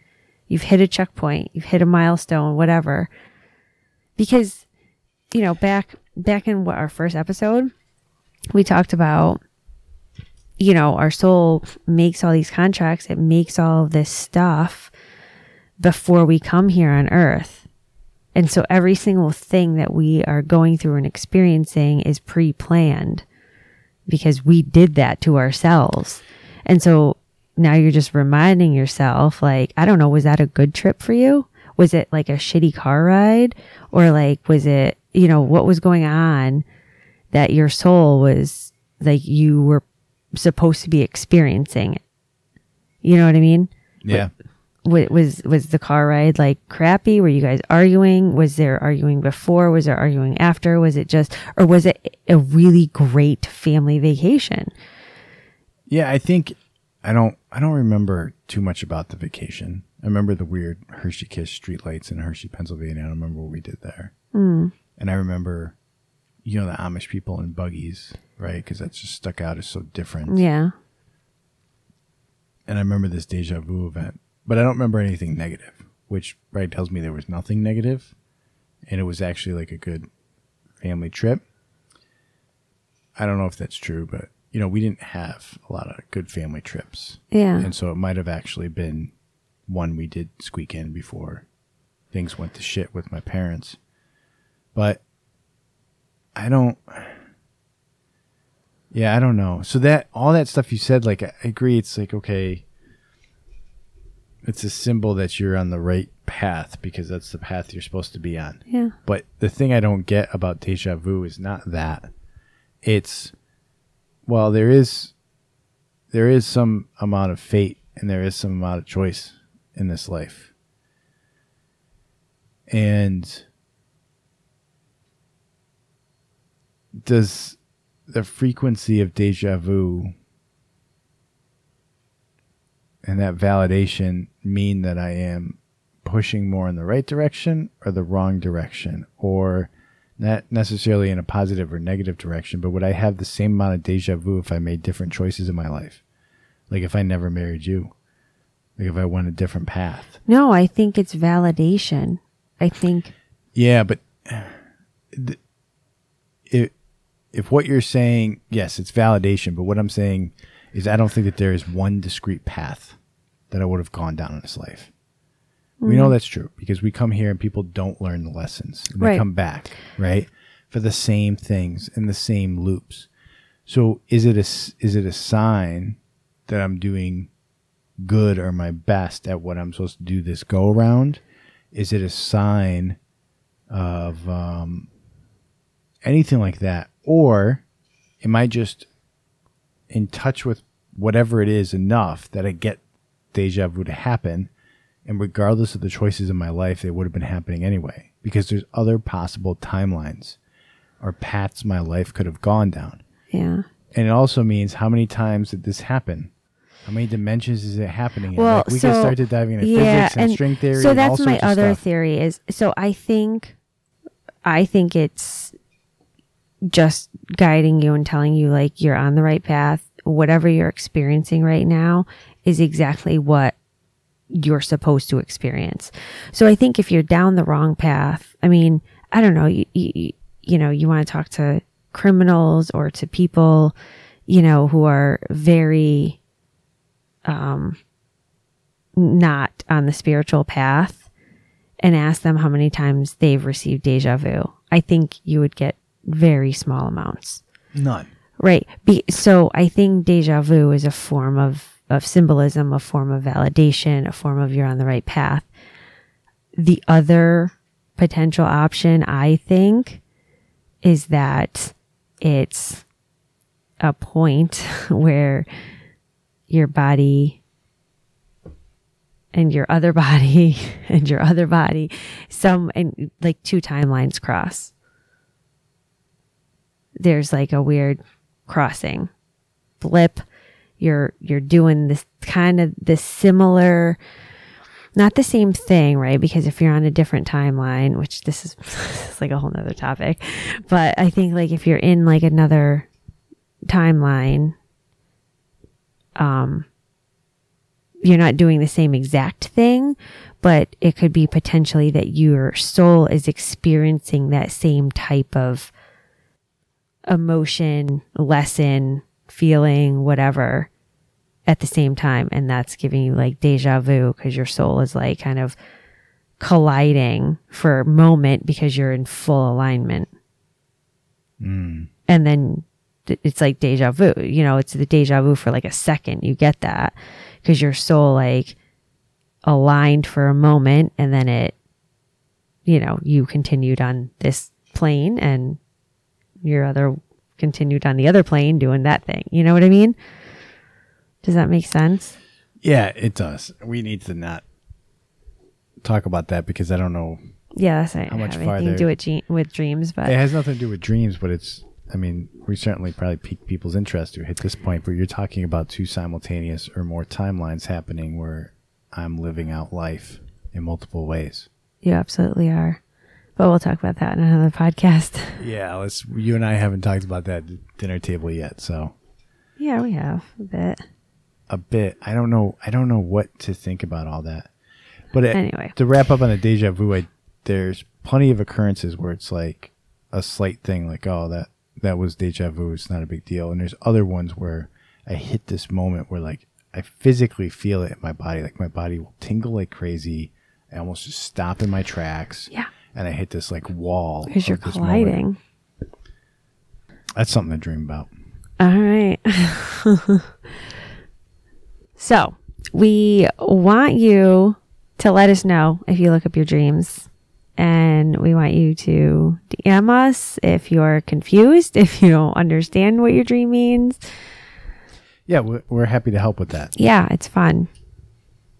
you've hit a checkpoint, you've hit a milestone, whatever. Because, you know, back, back in what our first episode, we talked about, you know, our soul makes all these contracts, it makes all of this stuff before we come here on earth. And so every single thing that we are going through and experiencing is pre planned because we did that to ourselves. And so now you're just reminding yourself, like, I don't know, was that a good trip for you? Was it like a shitty car ride? Or like, was it, you know, what was going on that your soul was like you were supposed to be experiencing? You know what I mean? "Yeah, was was the car ride like crappy were you guys arguing was there arguing before was there arguing after was it just or was it a really great family vacation yeah." I think I don't. I don't remember too much about the vacation. I remember the weird Hershey Kiss streetlights in Hershey, Pennsylvania. I don't remember what we did there. Hmm. And I remember, you know, the Amish people in buggies, right? Because that just stuck out as so different. yeah and I remember this deja vu event, but I don't remember anything negative, which right tells me there was nothing negative, and it was actually like a good family trip. I don't know if that's true, but you know, we didn't have a lot of good family trips, yeah and so it might have actually been one we did squeak in before things went to shit with my parents. But I don't. Yeah, I don't know. So that all that stuff you said, like I agree. It's like okay, it's a symbol that you're on the right path because that's the path you're supposed to be on. yeah But the thing I don't get about deja vu is not that. It's well, there is there is some amount of fate and there is some amount of choice in this life. And does the frequency of deja vu and that validation mean that I am pushing more in the right direction or the wrong direction or not necessarily in a positive or negative direction but would i have the same amount of deja vu if i made different choices in my life? Like if i never married you. Like if i went a different path. No i think it's validation. I think yeah but th- if if what you're saying yes it's validation but what i'm saying is i don't think that there is one discrete path that i would have gone down in this life we know that's true because we come here and people don't learn the lessons. And they come back, right? For the same things and the same loops. So is it a is it a sign that I'm doing good or my best at what I'm supposed to do this go around? Is it a sign of um, anything like that, or am I just in touch with whatever it is enough that I get deja vu to happen? And regardless of the choices in my life, they would have been happening anyway because there's other possible timelines or paths my life could have gone down. yeah And it also means how many times did this happen? How many dimensions is it happening in? well like we so, can start to diving into yeah, physics and, string theory. so and all that's my other stuff. theory is so i think i think it's just guiding you and telling you like you're on the right path whatever you're experiencing right now is exactly what you're supposed to experience so i think if you're down the wrong path i mean i don't know you, you, you know you want to talk to criminals or to people you know who are very um not on the spiritual path and ask them how many times they've received deja vu I think you would get very small amounts. None. Right. Be, so I think deja vu is a form of, of symbolism, a form of validation, a form of you're on the right path. The other potential option, I think, is that it's a point where your body and your other body and your other body, some, and like two timelines cross. There's like a weird crossing blip you're you're doing this kind of this similar not the same thing right? Because if you're on a different timeline which this is, this is like a whole nother topic but i think like if you're in like another timeline um you're not doing the same exact thing but it could be potentially that your soul is experiencing that same type of emotion, lesson, feeling, whatever at the same time. And that's giving you like deja vu because your soul is like kind of colliding for a moment because you're in full alignment. Mm. And then it's like deja vu. You know, it's the deja vu for like a second. You get that because your soul like aligned for a moment and then it, you know, you continued on this plane and your other continued on the other plane doing that thing. You know what I mean? Does that make sense? Yeah, it does. We need to not talk about that because I don't know. Yeah, that's not How much farther- to do with, ge- with dreams, but It has nothing to do with dreams, but it's. I mean, we certainly probably pique people's interest to hit this point where you're talking about two simultaneous or more timelines happening where I'm living out life in multiple ways. you absolutely are. But we'll talk about that in another podcast. Yeah, let's. You and I haven't talked about that dinner table yet, so yeah, we have a bit. a bit. I don't know. I don't know what to think about all that. But it, Anyway. to wrap up on the deja vu, I, there's plenty of occurrences where it's like a slight thing, like oh that that was deja vu. It's not a big deal. And there's other ones where I hit this moment where like I physically feel it in my body, like my body will tingle like crazy. I almost just stop in my tracks. Yeah. And I hit this like wall Because you're moment. colliding. That's something to dream about. All right. so we want you to let us know if you look up your dreams. And we want you to DM us if you're confused, if you don't understand what your dream means. Yeah, we're, we're happy to help with that. Yeah, it's fun.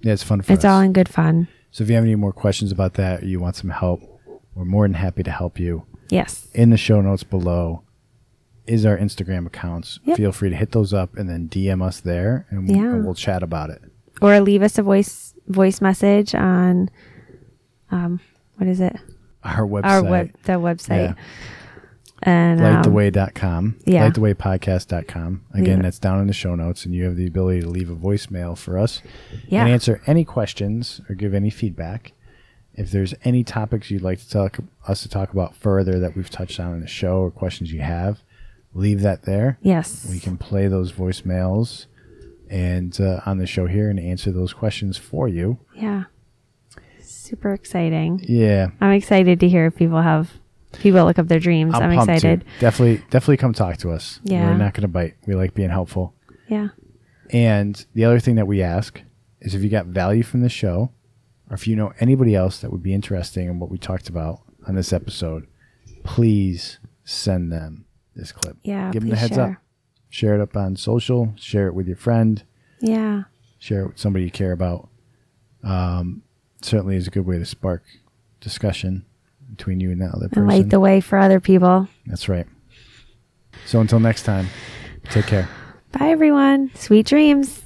Yeah, it's fun for It's us. all in good fun. So if you have any more questions about that or you want some help, we're more than happy to help you. Yes. In the show notes below is our Instagram accounts. Yep. Feel free to hit those up and then DM us there and, Yeah. and we'll chat about it. Or leave us a voice voice message on um what is it? Our website, Our web the website. Yeah. And um, lighttheway.com, yeah. lightthewaypodcast.com. Again, Yeah. that's down in the show notes and you have the ability to leave a voicemail for us yeah. and answer any questions or give any feedback. If there's any topics you'd like to talk us to talk about further that we've touched on in the show or questions you have, leave that there. yes. We can play those voicemails and uh, on the show here and answer those questions for you. Yeah. Super exciting. Yeah, I'm excited to hear if people have people look up their dreams. I'm, I'm, excited. too. Definitely, definitely come talk to us. Yeah. we're not going to bite. We like being helpful. Yeah. And the other thing that we ask is if you got value from the show, or if you know anybody else that would be interesting in what we talked about on this episode, please send them this clip. Yeah. give them the heads share. up. Share it up on social. Share it with your friend. Yeah. share it with somebody you care about. Um, certainly is a good way to spark discussion between you and that other person. And light the way for other people. That's right. So until next time, take care. Bye everyone. Sweet dreams.